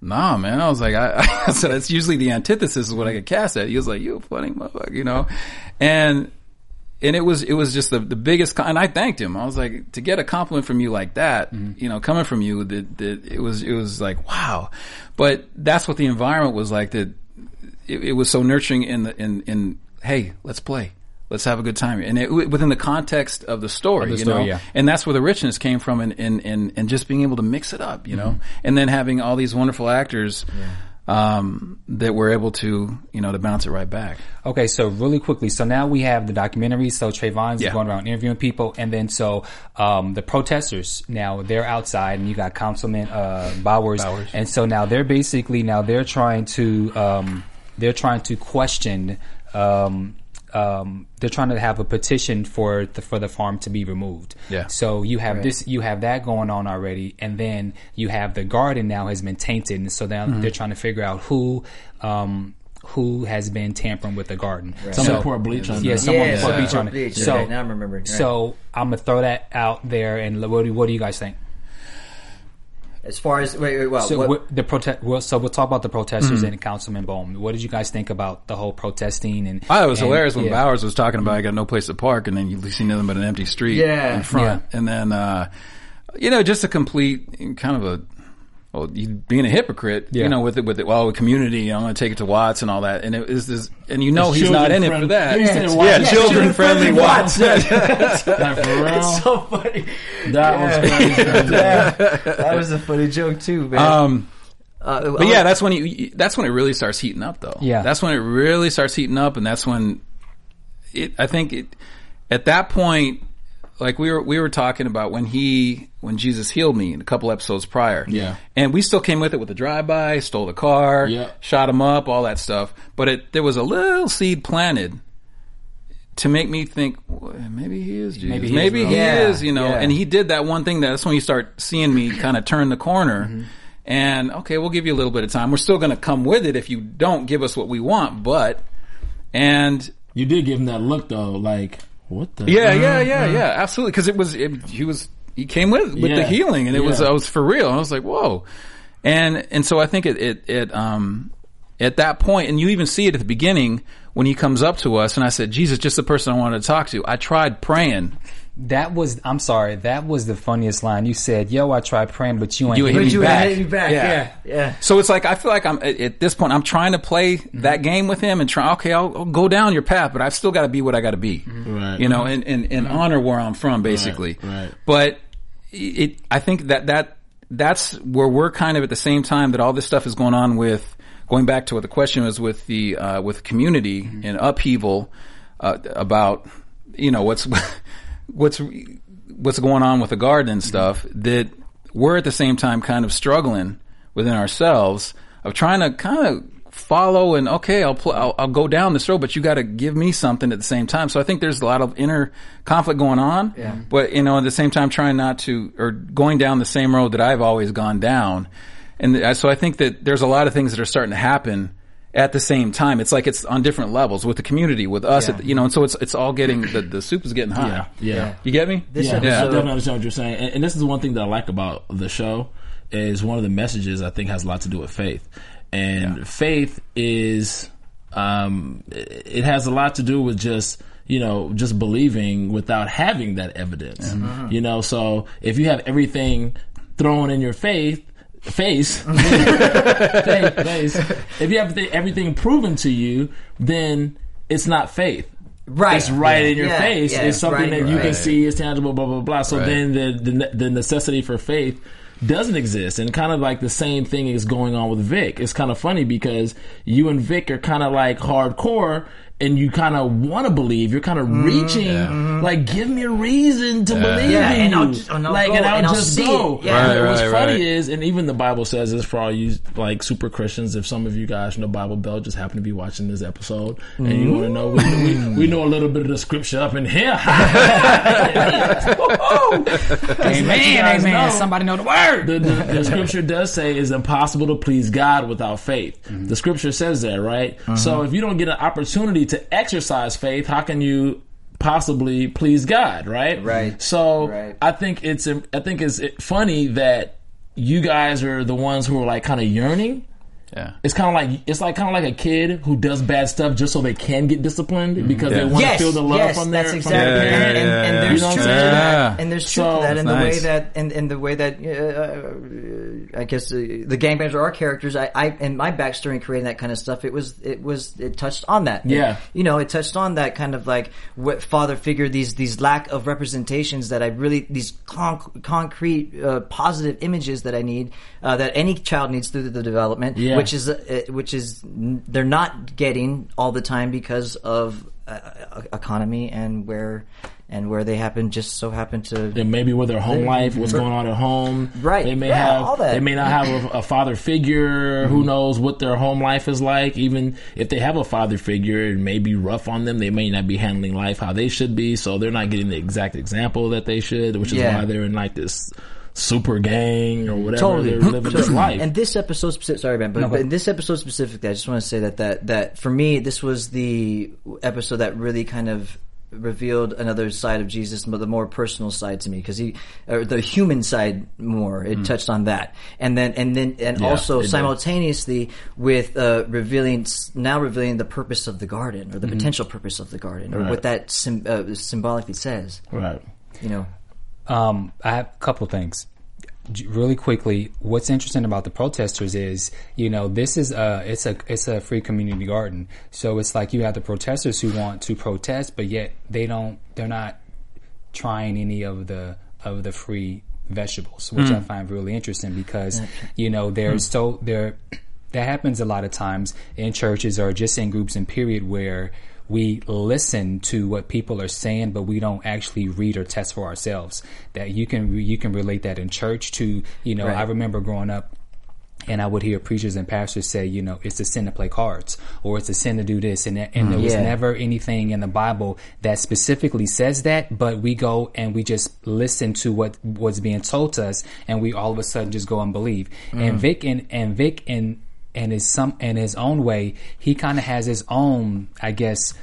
Speaker 4: nah man. I was like I, I said it's usually the antithesis is what I get cast at. He was like you a funny motherfucker you know? And and it was it was just the, the biggest and I thanked him. I was like to get a compliment from you like that, you know, coming from you that, that it was it was like wow. But that's what the environment was like that it, it was so nurturing in the in in hey, let's play. Let's have a good time, and it, within the context of the story,
Speaker 2: the
Speaker 4: you
Speaker 2: story,
Speaker 4: know,
Speaker 2: yeah.
Speaker 4: and that's where the richness came from, and and and, and just being able to mix it up, you know,
Speaker 2: Mm-hmm.
Speaker 4: and then having all these wonderful actors um, that we're able to, you know, to bounce it right back.
Speaker 2: Okay, so really quickly, so now we have the documentary. So Trayvon's
Speaker 4: Yeah.
Speaker 2: going around interviewing people, and then so um, the protesters now they're outside, and you got Councilman uh, Bowers,
Speaker 4: Bowers.
Speaker 2: and so now they're basically now they're trying to um, they're trying to question. Um, um, they're trying to have a petition for the for the farm to be removed.
Speaker 4: Yeah.
Speaker 2: So you have this, you have that going on already, and then you have the garden now has been tainted, and so now
Speaker 4: Mm-hmm.
Speaker 2: they're trying to figure out who, um, who has been tampering with the garden.
Speaker 3: Someone
Speaker 2: So-
Speaker 3: poured bleach on
Speaker 2: yeah,
Speaker 3: that.
Speaker 2: someone
Speaker 1: Yeah,
Speaker 2: poured bleach on it.
Speaker 1: Bleach,
Speaker 2: So
Speaker 1: okay, now I'm remembering. Right.
Speaker 2: So I'm gonna throw that out there, and what do, what do you guys think?
Speaker 1: As far as wait, wait, well,
Speaker 2: So
Speaker 1: what,
Speaker 2: what- the protest. Well, so we'll talk about the protesters and Councilman Bowman. What did you guys think about the whole protesting and?
Speaker 4: I it was
Speaker 2: and-
Speaker 4: hilarious when
Speaker 2: yeah.
Speaker 4: Bowers was talking about I got no place to park, and then you see nothing but an empty street
Speaker 1: Yeah.
Speaker 4: in front, and then uh, you know just a complete kind of a well, you being a hypocrite,
Speaker 2: Yeah.
Speaker 4: you know, with it with it. Well, with community, I'm going to take it to Watts and all that, and it is this, and you know
Speaker 3: It's
Speaker 4: he's not in it for that.
Speaker 3: friendly. You said
Speaker 4: yeah, children,
Speaker 1: children
Speaker 4: friendly
Speaker 1: friendly
Speaker 4: Watts.
Speaker 3: Like, for real?
Speaker 1: so funny.
Speaker 3: that was crazy.
Speaker 1: Yeah, that was a funny joke too, man.
Speaker 4: um,
Speaker 1: uh,
Speaker 4: But yeah, that's when you, that's when it really starts heating up, though.
Speaker 2: Yeah.
Speaker 4: that's when it really starts heating up, and that's when it. I think it at that point, like we were we were talking about when he when Jesus healed me in a couple episodes prior.
Speaker 3: Yeah.
Speaker 4: and we still came with it with the drive by, stole the car,
Speaker 3: Yeah.
Speaker 4: shot him up, all that stuff. But it there was a little seed planted to make me think well, maybe he is Jesus.
Speaker 2: Maybe
Speaker 4: Maybe
Speaker 2: he
Speaker 4: he,
Speaker 2: is,
Speaker 4: is, you know.
Speaker 1: yeah.
Speaker 4: And he did that one thing. That's when you start seeing me kind of turn the corner.
Speaker 2: Mm-hmm.
Speaker 4: And okay, we'll give you a little bit of time. We're still going to come with it if you don't give us what we want. But and
Speaker 3: You did give him that look though, like what the?
Speaker 4: yeah, yeah, yeah, yeah, absolutely. Because it was it, he was he came with with the healing, and it was I was for real. I was like, whoa, and and so I think it it it um at that point, and you even see it at the beginning when he comes up to us, and I said, Jesus, just the person I wanted to talk to. I tried praying.
Speaker 2: That was. I'm sorry. That was the funniest line. You said, "Yo, I tried praying, but you ain't
Speaker 4: You
Speaker 2: hit
Speaker 4: hit
Speaker 2: me
Speaker 4: me
Speaker 1: you
Speaker 4: back.
Speaker 1: hit me back.
Speaker 4: Yeah.
Speaker 1: Yeah, yeah.
Speaker 4: So it's like I feel like I'm at, at this point. I'm trying to play that game with him and try. Okay, I'll, I'll go down your path, but I've still got to be what I got to be.
Speaker 3: Right.
Speaker 4: You know, and, and, and honor where I'm from, basically.
Speaker 3: right.
Speaker 4: But it, I think that that that's where we're kind of at the same time that all this stuff is going on with going back to what the question was with the uh, with community and upheaval uh, about you know what's what's what's going on with the garden and mm-hmm. stuff that we're at the same time kind of struggling within ourselves of trying to kind of follow and okay I'll, pl- I'll I'll go down this road but you got to give me something at the same time. So I think there's a lot of inner conflict going on
Speaker 1: Yeah.
Speaker 4: but you know at the same time trying not to or going down the same road that I've always gone down. And th- so I think that there's a lot of things that are starting to happen at the same time. It's like it's on different levels with the community with us
Speaker 1: Yeah.
Speaker 4: at the- you know and so it's it's all getting the, the soup is getting hot
Speaker 3: Yeah, yeah.
Speaker 4: you get me?
Speaker 1: This
Speaker 3: yeah, I
Speaker 1: episode-
Speaker 3: definitely understand what you're saying, and, and this is one thing that I like about the show is one of the messages I think has a lot to do with faith, and faith is um, it it has a lot to do with just you know, just believing without having that evidence. You know, so if you have everything thrown in your faith, face, faith, if you have the- everything proven to you, then it's not faith.
Speaker 1: Right.
Speaker 3: It's right
Speaker 1: Yeah.
Speaker 3: in your
Speaker 1: Yeah.
Speaker 3: face.
Speaker 1: Yeah.
Speaker 3: It's something
Speaker 1: Right
Speaker 3: that
Speaker 1: your
Speaker 3: you can see, it's tangible, blah, blah, blah. So
Speaker 4: Right.
Speaker 3: then the, the, the necessity for faith doesn't exist. And kind of like the same thing is going on with Vic. It's kind of funny because you and Vic are kind of like hardcore and you kind of want to believe. You're kind of reaching, like, give me a reason to believe
Speaker 1: Mm-hmm. Yeah,
Speaker 3: in
Speaker 1: and
Speaker 3: you.
Speaker 1: I'll just- and I'll
Speaker 3: like,
Speaker 1: go,
Speaker 3: and I'll
Speaker 1: and I'll
Speaker 3: just go.
Speaker 1: it. Yeah.
Speaker 3: And
Speaker 4: Right,
Speaker 3: what's
Speaker 4: right,
Speaker 3: funny
Speaker 4: right.
Speaker 3: is, and even the Bible says this for all you like super Christians. If some of you guys from the Bible Belt just happen to be watching this episode and you want to know, we, we, we know a little bit of the scripture up in here.
Speaker 2: Amen,
Speaker 3: guys
Speaker 2: amen.
Speaker 3: know.
Speaker 2: Somebody know the word.
Speaker 3: the, the, the scripture does say it's impossible to please God without faith.
Speaker 1: Mm-hmm.
Speaker 3: The scripture says that, right? So if you don't get an opportunity to exercise faith, how can you possibly please God, right?
Speaker 1: Right.
Speaker 3: So
Speaker 1: Right.
Speaker 3: I think it's I think it's funny that you guys are the ones who are like kind of yearning.
Speaker 4: Yeah.
Speaker 3: It's kind of like it's like kind of like a kid who does bad stuff just so they can get disciplined because they
Speaker 4: Yeah.
Speaker 3: want
Speaker 1: yes,
Speaker 3: to feel the love
Speaker 1: yes,
Speaker 3: from their
Speaker 1: that's
Speaker 3: from
Speaker 1: exactly,
Speaker 3: their
Speaker 4: Yeah,
Speaker 1: and,
Speaker 3: parent.
Speaker 1: and, and
Speaker 4: yeah,
Speaker 1: there's
Speaker 3: You know what I'm
Speaker 1: truth to that, and there's truth
Speaker 3: So-
Speaker 1: to that in the
Speaker 4: Nice.
Speaker 1: way that, and in the way that, uh, I guess uh, the gangbangs are our characters. I, I, and my backstory in creating that kind of stuff, it was, it was, it touched on that. It-
Speaker 3: Yeah.
Speaker 1: you know, it touched on that kind of like what father figure, these, these lack of representations that I really, these conc- concrete, uh, positive images that I need, uh, that any child needs through the development,
Speaker 3: Yeah.
Speaker 1: Which is, uh, which is, they're not getting all the time because of, uh, economy and where, and where they happen, just so happen to,
Speaker 3: and maybe with their home life, what's going on at home.
Speaker 1: Right.
Speaker 3: They may
Speaker 1: Yeah,
Speaker 3: have. They may not have a, a father figure. Who knows what their home life is like? Even if they have a father figure, it may be rough on them. They may not be handling life how they should be. So they're not getting the exact example that they should, which is
Speaker 1: Yeah.
Speaker 3: why they're in like this super gang or whatever.
Speaker 1: Totally.
Speaker 3: They're living this life.
Speaker 1: And this episode, specific, sorry, man, but, but in this episode specifically, I just want to say that that that for me, this was the episode that really kind of revealed another side of Jesus, but the more personal side to me, because he, or the human side more. It touched on that, and then and then and
Speaker 3: Yeah,
Speaker 1: also
Speaker 3: it did.
Speaker 1: simultaneously with uh, revealing now revealing the purpose of the garden or the potential purpose of the garden or
Speaker 3: Right.
Speaker 1: what that sim- uh, symbolically says.
Speaker 3: right.
Speaker 1: You know.
Speaker 2: Um, I have a couple of things. Really quickly, what's interesting about the protesters is, you know, this is a it's a it's a free community garden. So it's like you have the protesters who want to protest, but yet they don't they're not trying any of the of the free vegetables, which I find really interesting because you know there's so there that happens a lot of times in churches or just in groups in period where we listen to what people are saying, but we don't actually read or test for ourselves. That you can you can relate that in church to you know
Speaker 1: Right.
Speaker 2: I remember growing up and I would hear preachers and pastors say, you know, it's a sin to play cards or it's a sin to do this. And, and there was mm,
Speaker 1: Yeah.
Speaker 2: never anything in the Bible that specifically says that, but we go and we just listen to what was being told to us and we all of a sudden just go and believe. And mm. Vic and, and Vic and, and his some, in his own way, he kind of has his own, I guess,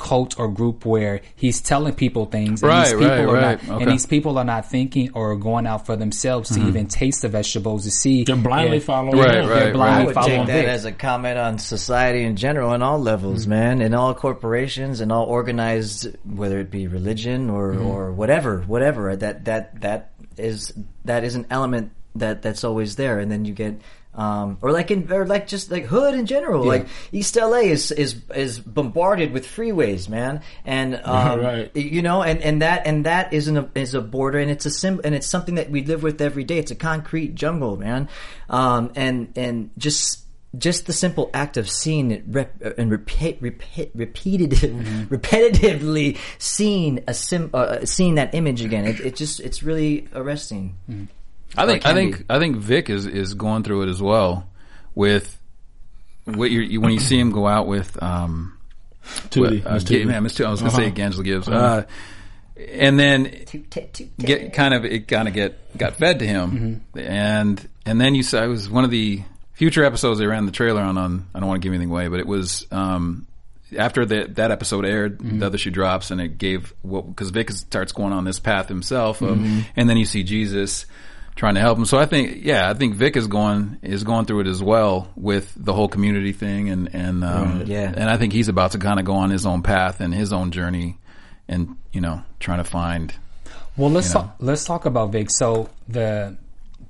Speaker 2: cult or group where he's telling people things and these
Speaker 4: Right,
Speaker 2: people
Speaker 4: right,
Speaker 2: are
Speaker 4: right.
Speaker 2: not,
Speaker 4: Okay.
Speaker 2: and these people are not thinking or going out for themselves to mm-hmm. even taste the vegetables to see.
Speaker 3: They're blindly
Speaker 2: if-
Speaker 3: following.
Speaker 4: Right,
Speaker 3: him.
Speaker 4: right,
Speaker 2: They're blindly
Speaker 1: I would
Speaker 2: following
Speaker 1: take that as a comment on society in general, in all levels, mm-hmm. man, in all corporations, and all organized, whether it be religion or mm-hmm. or whatever, whatever. That that that is that is an element that that's always there, and then you get. Um, or like in, or like just like hood in general, like East LA is is is bombarded with freeways, man, and um,
Speaker 3: Right.
Speaker 1: you know, and, and that and that isn't a is a border, and it's a sim, and it's something that we live with every day. It's a concrete jungle, man, um, and and just just the simple act of seeing it rep, and repeat, repeat, repeated, repetitively seeing a sim, uh, seeing that image again. It, it just it's really arresting.
Speaker 4: I think I think
Speaker 1: be.
Speaker 4: I think Vic is is going through it as well with what you you when you see him go out with um
Speaker 3: Tootie,
Speaker 4: uh,
Speaker 3: Miss
Speaker 4: Gi-
Speaker 3: Tootie.
Speaker 4: yeah, Miss Tootie, I was going to
Speaker 3: Uh-huh.
Speaker 4: say Angela Gibbs uh, and then get kind of it kind of get got fed to him. And and then you saw it was one of the future episodes they ran the trailer on on I don't want to give anything away but it was um after that that episode aired the other shoe drops and it gave what because Vic starts going on this path himself of, and then you see Jesus trying to help him so I think yeah I think Vic is going is going through it as well with the whole community thing and and um,
Speaker 1: yeah.
Speaker 4: and I think he's about to kind of go on his own path and his own journey and you know trying to find.
Speaker 2: Well, let's
Speaker 4: You know.
Speaker 2: talk, let's talk about Vic. So the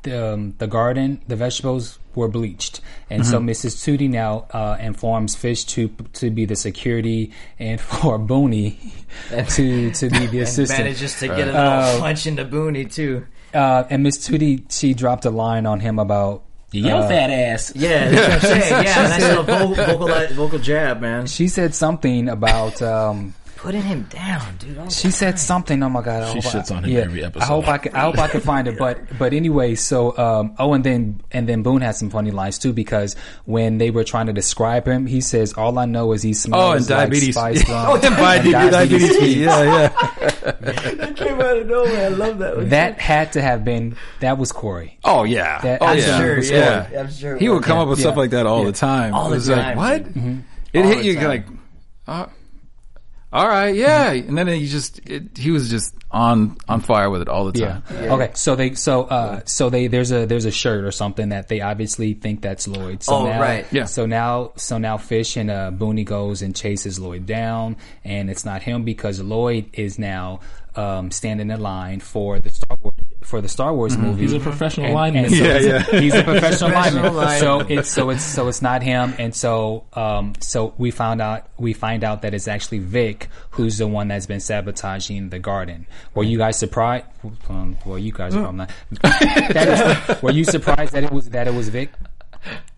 Speaker 2: the um, the garden, the vegetables were bleached, and so Mrs. Tootie now uh, informs Fish to to be the security and for Boonie to to be the
Speaker 1: And
Speaker 2: assistant.
Speaker 1: manages to get a little
Speaker 2: Uh,
Speaker 1: punch in the boonie too.
Speaker 2: Uh, and Miss Tootie, she dropped a line on him about.
Speaker 3: Yo,
Speaker 2: uh,
Speaker 3: fat ass.
Speaker 1: Yeah, that's what I'm saying. Yeah, nice little vocal, vocal, vocal jab, man.
Speaker 2: She said something about. Um,
Speaker 1: Putting him down, dude. all
Speaker 2: She
Speaker 1: the
Speaker 2: said
Speaker 1: time.
Speaker 2: something. Oh my god! I
Speaker 3: She
Speaker 2: hope I-
Speaker 3: shits on him every episode.
Speaker 2: I hope I can. I hope I can find it. But but anyway, so um, oh, and then and then Boone had some funny lines too because when they were trying to describe him, he says, "All I know is he smells
Speaker 4: Oh, and diabetes.
Speaker 2: like spice rum
Speaker 4: oh, and
Speaker 2: and
Speaker 4: diabetes. diabetes.
Speaker 2: tea."
Speaker 4: Yeah, yeah.
Speaker 1: That came out of nowhere. I love that. one.
Speaker 2: That had to have been that was Corey.
Speaker 4: Oh yeah.
Speaker 2: That-
Speaker 4: oh
Speaker 2: I'm
Speaker 4: yeah.
Speaker 1: sure,
Speaker 4: yeah.
Speaker 1: yeah. I'm sure it
Speaker 4: He would
Speaker 1: was.
Speaker 4: come up with
Speaker 2: Yeah.
Speaker 4: stuff like that all
Speaker 2: Yeah.
Speaker 4: the time.
Speaker 1: All
Speaker 4: it
Speaker 1: the
Speaker 4: was
Speaker 1: time,
Speaker 4: like what?
Speaker 1: dude.
Speaker 4: It
Speaker 1: All
Speaker 4: hit
Speaker 1: the
Speaker 4: you
Speaker 1: time.
Speaker 4: like, uh, all right, yeah, and then he just it, he was just on on fire with it all the time.
Speaker 2: Yeah.
Speaker 4: time.
Speaker 2: Okay. So they so uh so they there's a there's a shirt or something that they obviously think that's Lloyd. So
Speaker 1: Oh,
Speaker 2: now,
Speaker 1: right.
Speaker 4: Yeah.
Speaker 2: So now so now Fish and uh Boonie goes and chases Lloyd down, and it's not him because Lloyd is now um standing in line for the Star Wars for the Star Wars movie.
Speaker 3: He's a professional
Speaker 2: And-
Speaker 3: lineman.
Speaker 2: and so
Speaker 4: Yeah, yeah.
Speaker 2: He's a professional
Speaker 1: Professional
Speaker 2: lineman. So it's so it's so it's not him, and so um so we found out we find out that it's actually Vic who's the one that's been sabotaging the garden. Were you guys surprised? Um, well, you guys are probably not. That is, were you surprised that it was that it was Vic?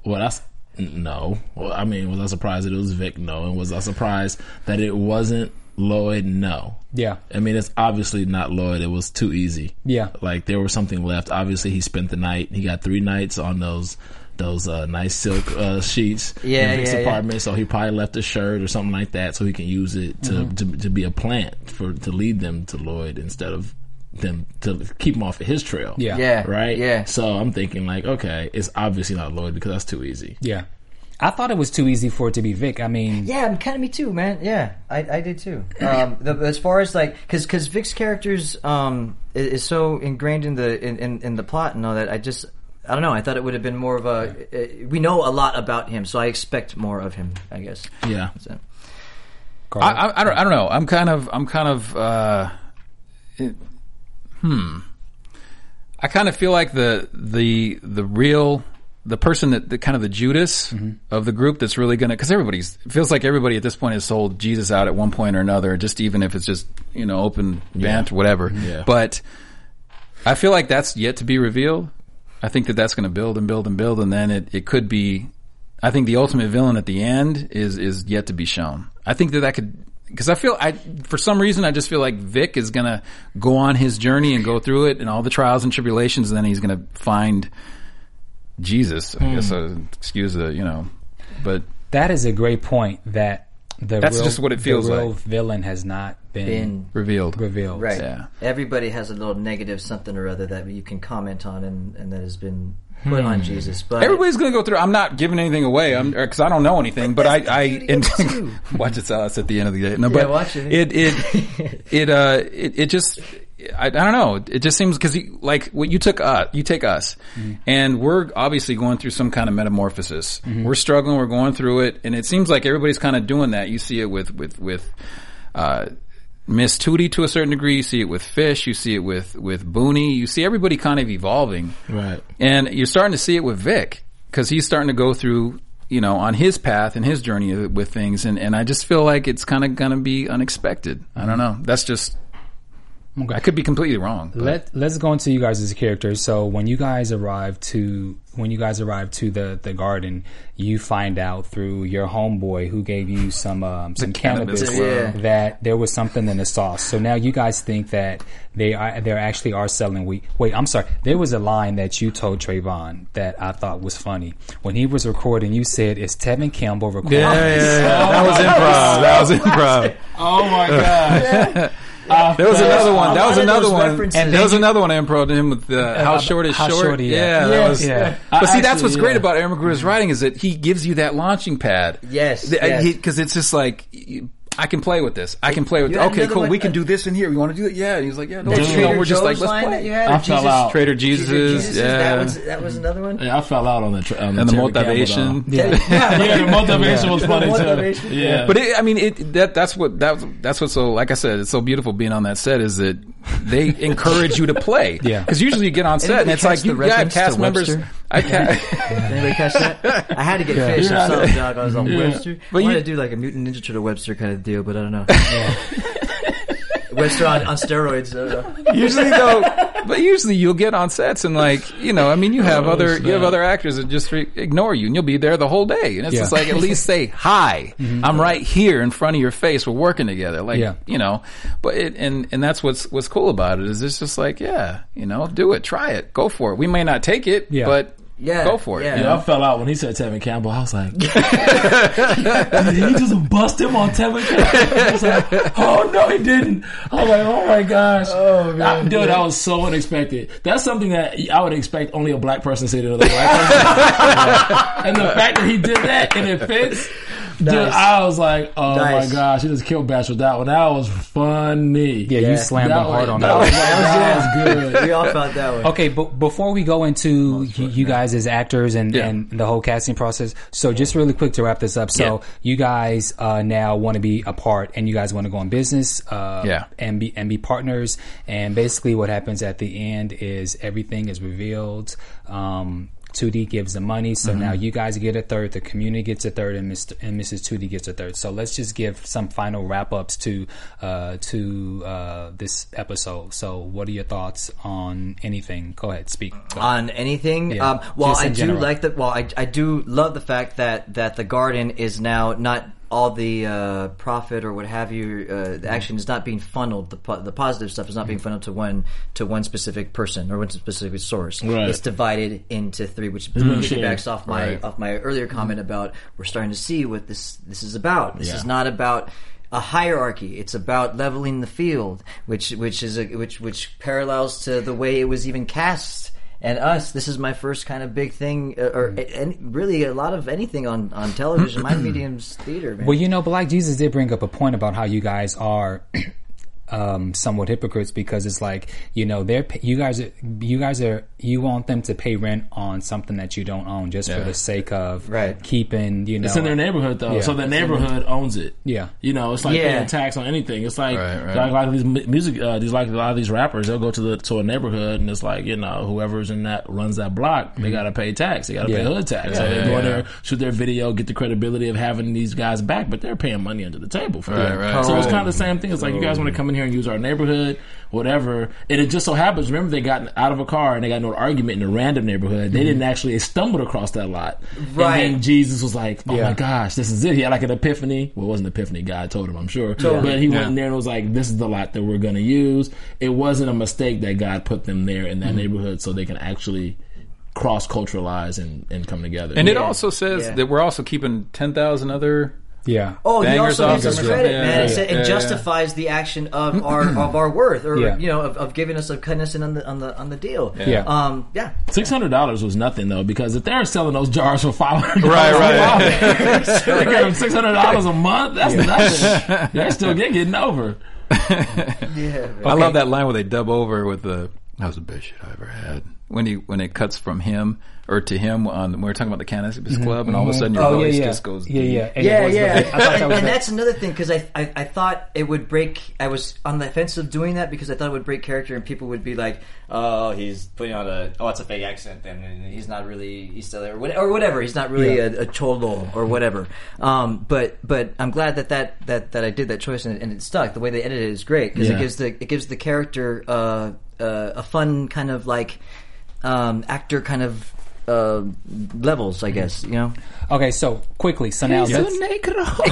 Speaker 3: Well, that's no. Well, I mean, was I surprised that it was Vic? No. And was I surprised that it wasn't Lloyd? No.
Speaker 2: Yeah,
Speaker 3: I mean, it's obviously not Lloyd. It was too easy.
Speaker 2: Yeah.
Speaker 3: Like there was something left. Obviously, he spent the night. He got three nights on those those uh, nice silk uh, sheets
Speaker 1: Yeah,
Speaker 3: in Vic's
Speaker 1: yeah, yeah.
Speaker 3: apartment. So he probably left a shirt or something like that, so he can use it to,
Speaker 1: Mm-hmm.
Speaker 3: to to be a plant for to lead them to Lloyd instead of them to keep him off of his trail.
Speaker 2: Yeah.
Speaker 1: Yeah.
Speaker 3: Right.
Speaker 1: Yeah.
Speaker 3: So I'm thinking like, okay, it's obviously not Lloyd because that's too easy.
Speaker 2: yeah. I thought it was too easy for it to be Vic. I mean,
Speaker 1: Yeah, I'm kind of me too, man. Yeah, I, I did too. Um, the, as far as like, because because Vic's characters um is, is so ingrained in the in, in, in the plot and all that. I just I don't know. I thought it would have been more of a. Uh, we know a lot about him, so I expect more of him. I guess.
Speaker 3: Yeah.
Speaker 1: That's it.
Speaker 4: I, I, I don't I don't know. I'm kind of I'm kind of uh, it, hmm. I kind of feel like the the the real the person that the kind of the Judas mm-hmm. of the group that's really gonna because everybody's it feels like everybody at this point has sold Jesus out at one point or another, just even if it's just you know open bant whatever.
Speaker 3: Yeah.
Speaker 4: But I feel like that's yet to be revealed. I think that that's going to build and build and build, and then it, it could be. I think the ultimate villain at the end is is yet to be shown. I think that that could because I feel I for some reason I just feel like Vic is going to go on his journey and go through it and all the trials and tribulations, and then he's going to find Jesus. I guess uh, excuse the you know, but
Speaker 2: that is a great point. That the
Speaker 4: That's
Speaker 2: real,
Speaker 4: just what it feels
Speaker 2: the real
Speaker 4: like.
Speaker 2: villain has not been,
Speaker 1: Been
Speaker 4: revealed.
Speaker 2: revealed.
Speaker 1: right.
Speaker 4: Yeah.
Speaker 1: Everybody has a little negative something or other that you can comment on, and, and that has been put on hmm. Jesus. But
Speaker 4: Everybody's going to go through. I'm not giving anything away. Because er, I don't know anything. But, I, I and, watch it uh, sell us at the end of the day. No, but
Speaker 1: watch it.
Speaker 4: It it it uh it, it just. I, I don't know. It just seems because like what you took us, you take us, mm-hmm. and we're obviously going through some kind of metamorphosis. Mm-hmm. We're struggling. We're going through it, and it seems like everybody's kind of doing that. You see it with with with uh, Miss Tootie to a certain degree. You see it with Fish. You see it with with Boonie. You see everybody kind of evolving.
Speaker 3: Right.
Speaker 4: And you're starting to see it with Vic because he's starting to go through, you know, on his path and his journey with things. And, and I just feel like it's kind of going to be unexpected. I don't know. That's just, I could be completely wrong. but-
Speaker 2: Let Let's go into you guys as a characters. So when you guys arrive to when you guys arrive to the the garden, you find out through your homeboy who gave you some um, some
Speaker 4: cannabis
Speaker 2: cannabis,
Speaker 1: flower.
Speaker 2: that there was something in the sauce. So now you guys think that they are they actually are selling weed. Wait, I'm sorry. There was a line that you told Trayvon that I thought was funny when he was recording. You said, "Is Tevin Campbell recording?"
Speaker 4: yeah, yeah,
Speaker 2: this?"
Speaker 4: yeah. That was improv. That was improv.
Speaker 3: Oh my god.
Speaker 4: There was another one. That was another one. And there was another one I improv to him with uh, how short is
Speaker 2: How
Speaker 4: short.
Speaker 2: Short
Speaker 4: yeah, that
Speaker 1: Yes,
Speaker 4: was.
Speaker 2: yeah.
Speaker 4: But see, that's what's great about Aaron McGruder's writing is that he gives you that launching pad.
Speaker 1: Yes, yes.
Speaker 4: because it's just like I can play with this. I can play with.
Speaker 1: You had
Speaker 4: Okay,
Speaker 1: another
Speaker 4: cool.
Speaker 1: one-
Speaker 4: We can do this in here. You want to do it? Yeah. And he was like, Yeah. No,
Speaker 1: That
Speaker 4: you know,
Speaker 1: Trader
Speaker 4: we're just like
Speaker 1: Joe's
Speaker 4: let's
Speaker 1: line that
Speaker 4: play.
Speaker 1: you had,
Speaker 3: I
Speaker 1: or
Speaker 3: fell
Speaker 1: Jesus-
Speaker 3: out.
Speaker 4: Trader
Speaker 1: Jesus,
Speaker 4: Jesus.
Speaker 1: that
Speaker 4: Yeah.
Speaker 1: was that was another one.
Speaker 3: Yeah, I fell out on the tra- on the
Speaker 4: And the
Speaker 3: Terry Campbell,
Speaker 4: motivation.
Speaker 3: though.
Speaker 1: Yeah,
Speaker 3: yeah, the motivation was funny
Speaker 1: motivation,
Speaker 3: too. Yeah,
Speaker 4: But it, I mean, it, that that's what that that's what's so like I said, it's so beautiful being on that set is that they encourage you to play.
Speaker 2: Yeah.
Speaker 4: because usually you get on set and
Speaker 1: Anybody
Speaker 4: it's like
Speaker 1: catch
Speaker 4: you
Speaker 1: the
Speaker 4: got
Speaker 1: reference
Speaker 4: cast
Speaker 1: to
Speaker 4: members.
Speaker 1: Webster?
Speaker 4: I ca-
Speaker 1: Did anybody catch that? I had to get fish. I saw the dog. I was on Webster.
Speaker 4: But
Speaker 1: I wanted
Speaker 4: you-
Speaker 1: to do like a Mutant Ninja Turtle Webster kind of deal, but I don't know. Webster on, on steroids. Uh,
Speaker 4: usually though, but usually you'll get on sets and like you know, I mean, you have
Speaker 3: Oh,
Speaker 4: other you have other actors that just re- ignore you and you'll be there the whole day and it's
Speaker 2: Yeah.
Speaker 4: just like at least say hi. I'm right here in front of your face. We're working together. Like
Speaker 2: Yeah.
Speaker 4: you know, but it, and and that's what's what's cool about it is it's just like yeah, you know, do it, try it, go for it. We may not take it,
Speaker 2: Yeah.
Speaker 4: but
Speaker 1: Yeah,
Speaker 4: go for it.
Speaker 1: yeah.
Speaker 3: Yeah. I fell out when he said Tevin Campbell. I was like, did he just bust him on Tevin Campbell? I was like, oh no, he didn't. I was like, oh my gosh. Oh man, dude, that was so unexpected. That's something that I would expect only a black person to say to another black person. and the fact that he did that and it fits. Dude, I was like, oh
Speaker 1: Nice.
Speaker 3: my gosh, he just killed Bash with that one. That was funny.
Speaker 2: Yeah, you slammed
Speaker 3: that
Speaker 2: them hard
Speaker 3: was,
Speaker 2: on
Speaker 3: that.
Speaker 2: that.
Speaker 3: Was,
Speaker 2: one.
Speaker 3: that was good.
Speaker 1: we all felt that way.
Speaker 2: Okay, but before we go into you, you guys as actors and,
Speaker 4: Yeah.
Speaker 2: and the whole casting process, so just really quick to wrap this up. So
Speaker 4: Yeah.
Speaker 2: you guys uh, now want to be a part, and you guys want to go in business, uh,
Speaker 4: Yeah.
Speaker 2: and be and be partners. And basically, what happens at the end is everything is revealed. Um, 2D gives the money, so now you guys get a third, the community gets a third, and Mr. and Mrs. 2D gets a third. So let's just give some final wrap ups to uh, to uh, this episode. So, what are your thoughts on anything? Go ahead, speak.
Speaker 1: on anything.
Speaker 2: Yeah,
Speaker 1: Um, well, I do
Speaker 2: general.
Speaker 1: like that. Well, I, I do love the fact that that the garden is now not all the uh, profit or what have you. Uh, the action is not being funneled. The po- the positive stuff is not being funneled to one to one specific person or one specific source.
Speaker 3: Right.
Speaker 1: It's divided into three, which piggybacks
Speaker 3: shared.
Speaker 1: off my
Speaker 4: Right.
Speaker 1: off my earlier comment about we're starting to see what this this is about. This
Speaker 3: Yeah.
Speaker 1: is not about a hierarchy. It's about leveling the field, which which is a, which which parallels to the way it was even cast. And us, this is my first kind of big thing, uh, or and really a lot of anything on on television. my medium's theater, man.
Speaker 2: Well, you know, Black Jesus did bring up a point about how you guys are um, somewhat hypocrites because it's like you know they're you guys are you guys are you want them to pay rent on something that you don't own just for the sake of
Speaker 1: Right.
Speaker 2: keeping you know
Speaker 3: It's in their neighborhood though,
Speaker 2: Yeah.
Speaker 3: so the neighborhood owns it.
Speaker 2: Yeah.
Speaker 3: you know, it's like
Speaker 1: Yeah.
Speaker 3: paying tax on anything. It's like,
Speaker 4: Right, right.
Speaker 3: like a lot of these music, uh, these like a lot of these rappers, they'll go to the to a neighborhood and it's like you know whoever's in that runs that block, they got to pay tax, they got to pay
Speaker 2: Mm-hmm. Yeah.
Speaker 3: hood tax. so
Speaker 4: Yeah,
Speaker 3: they
Speaker 4: yeah,
Speaker 3: go in
Speaker 4: yeah.
Speaker 3: there, shoot their video, get the credibility of having these guys back, but they're paying money under the table for
Speaker 4: Right,
Speaker 3: them.
Speaker 4: right.
Speaker 3: So it's kind of the same thing. It's like you guys want to come in here and use our neighborhood, whatever. And it just so happens. Remember, they got out of a car and they got into an argument in a random neighborhood. They didn't actually they stumbled across that lot.
Speaker 1: Right.
Speaker 3: And then Jesus was like, "Oh
Speaker 2: Yeah.
Speaker 3: my gosh, this is it." He had like an epiphany. Well, it wasn't an epiphany. God told him, I'm sure.
Speaker 1: Totally.
Speaker 3: But he
Speaker 4: Yeah.
Speaker 3: went in there and was like, "This is the lot that we're going to use." It wasn't a mistake that God put them there in that
Speaker 1: Mm-hmm.
Speaker 3: neighborhood so they can actually cross culturalize and, and come together.
Speaker 4: And it also says
Speaker 1: Yeah.
Speaker 4: that we're also keeping ten thousand other.
Speaker 2: Yeah
Speaker 1: Oh, he
Speaker 4: Bangers
Speaker 1: also
Speaker 4: off
Speaker 1: gives us
Speaker 4: the-
Speaker 1: credit,
Speaker 4: yeah,
Speaker 1: man.
Speaker 4: yeah,
Speaker 1: It, sa- it
Speaker 4: yeah, yeah.
Speaker 1: justifies the action of our of our worth, or
Speaker 2: Yeah.
Speaker 1: you know, of, of giving us a kindness on the on the on the deal.
Speaker 2: Yeah.
Speaker 1: Um. Yeah.
Speaker 3: Six hundred dollars was nothing though because if they're selling those jars for five hundred,
Speaker 4: Right, right.
Speaker 3: they get them six hundred dollars a month. That's nothing. They're still get, getting over.
Speaker 1: Yeah.
Speaker 4: I love that line where they dub over with the that was the best shit I ever had. When he when it cuts from him or to him on when we were talking about the Cannabis Club, and all of a sudden your
Speaker 2: oh
Speaker 4: voice
Speaker 2: yeah
Speaker 4: just goes
Speaker 2: yeah
Speaker 4: deep.
Speaker 2: yeah And
Speaker 1: yeah, yeah.
Speaker 2: goes- I thought that
Speaker 1: and,
Speaker 2: was
Speaker 1: and that's another thing because I, I I thought it would break. I was on the fence of doing that because I thought it would break character, and people would be like, "Oh, he's putting on a oh, it's a fake accent, and, and he's not really he's still there, or what- or whatever. He's not really
Speaker 2: Yeah.
Speaker 1: a, a cholo or whatever." Um, but but I'm glad that that that, that I did that choice and, it- and it stuck. The way they edited it is great because
Speaker 3: Yeah.
Speaker 1: it gives the it gives the character uh, uh, a fun kind of like um, actor kind of. Uh, levels, I guess you know.
Speaker 2: okay so quickly so now let's,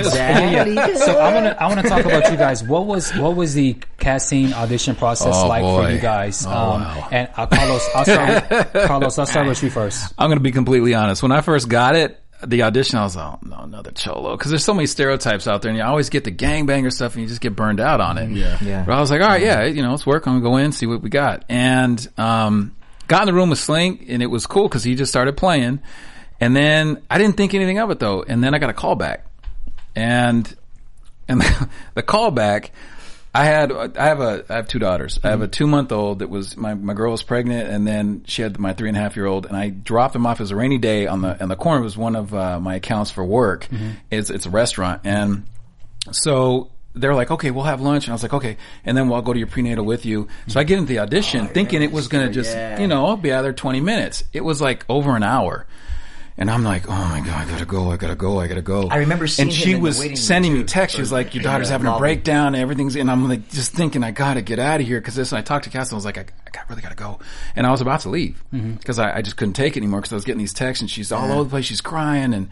Speaker 1: Exactly.
Speaker 2: so I want to I want to talk about you guys. What was what was the casting audition process
Speaker 4: Oh,
Speaker 2: like for you guys? Um,
Speaker 4: Oh, wow.
Speaker 2: And uh, Carlos, I'll start. With, Carlos, I'll start with you first.
Speaker 4: I'm going to be completely honest. When I first got it, the audition, I was like, oh, no, another cholo. Cause there's so many stereotypes out there and you always get the gangbanger stuff and you just get burned out on it.
Speaker 3: Yeah.
Speaker 1: Yeah.
Speaker 4: But I was like, all right, yeah, you know, let's work. I'm going to go in, see what we got. And, um, got in the room with Slink and it was cool cause he just started playing. And then I didn't think anything of it though. And then I got a call back and, and the, the callback. I had I have a I have two daughters. I have a two month old that was my my girl was pregnant, and then she had my three and a half year old, and I dropped them off. as a rainy day on the on the corner was one of uh, my accounts for work. It's it's a restaurant, and so they're like, okay, we'll have lunch. And I was like, okay. And then we'll go to your prenatal with you. So I get into the audition thinking it was going to just,
Speaker 1: Yeah.
Speaker 4: you know, I'll be out there 20 minutes. It was like over an hour. And I'm like, oh my God, I gotta go, I gotta go, I gotta go.
Speaker 1: I remember seeing
Speaker 4: And she was sending me texts. She was like, your daughter's having a breakdown and everything's, and I'm like, just thinking, I gotta get out of here. Cause this, and I talked to Cass and I was like, I, I really gotta go. And I was about to leave.
Speaker 1: Mm-hmm.
Speaker 4: Cause I, I just couldn't take it anymore. Cause I was getting these texts and she's all over the place. She's crying and,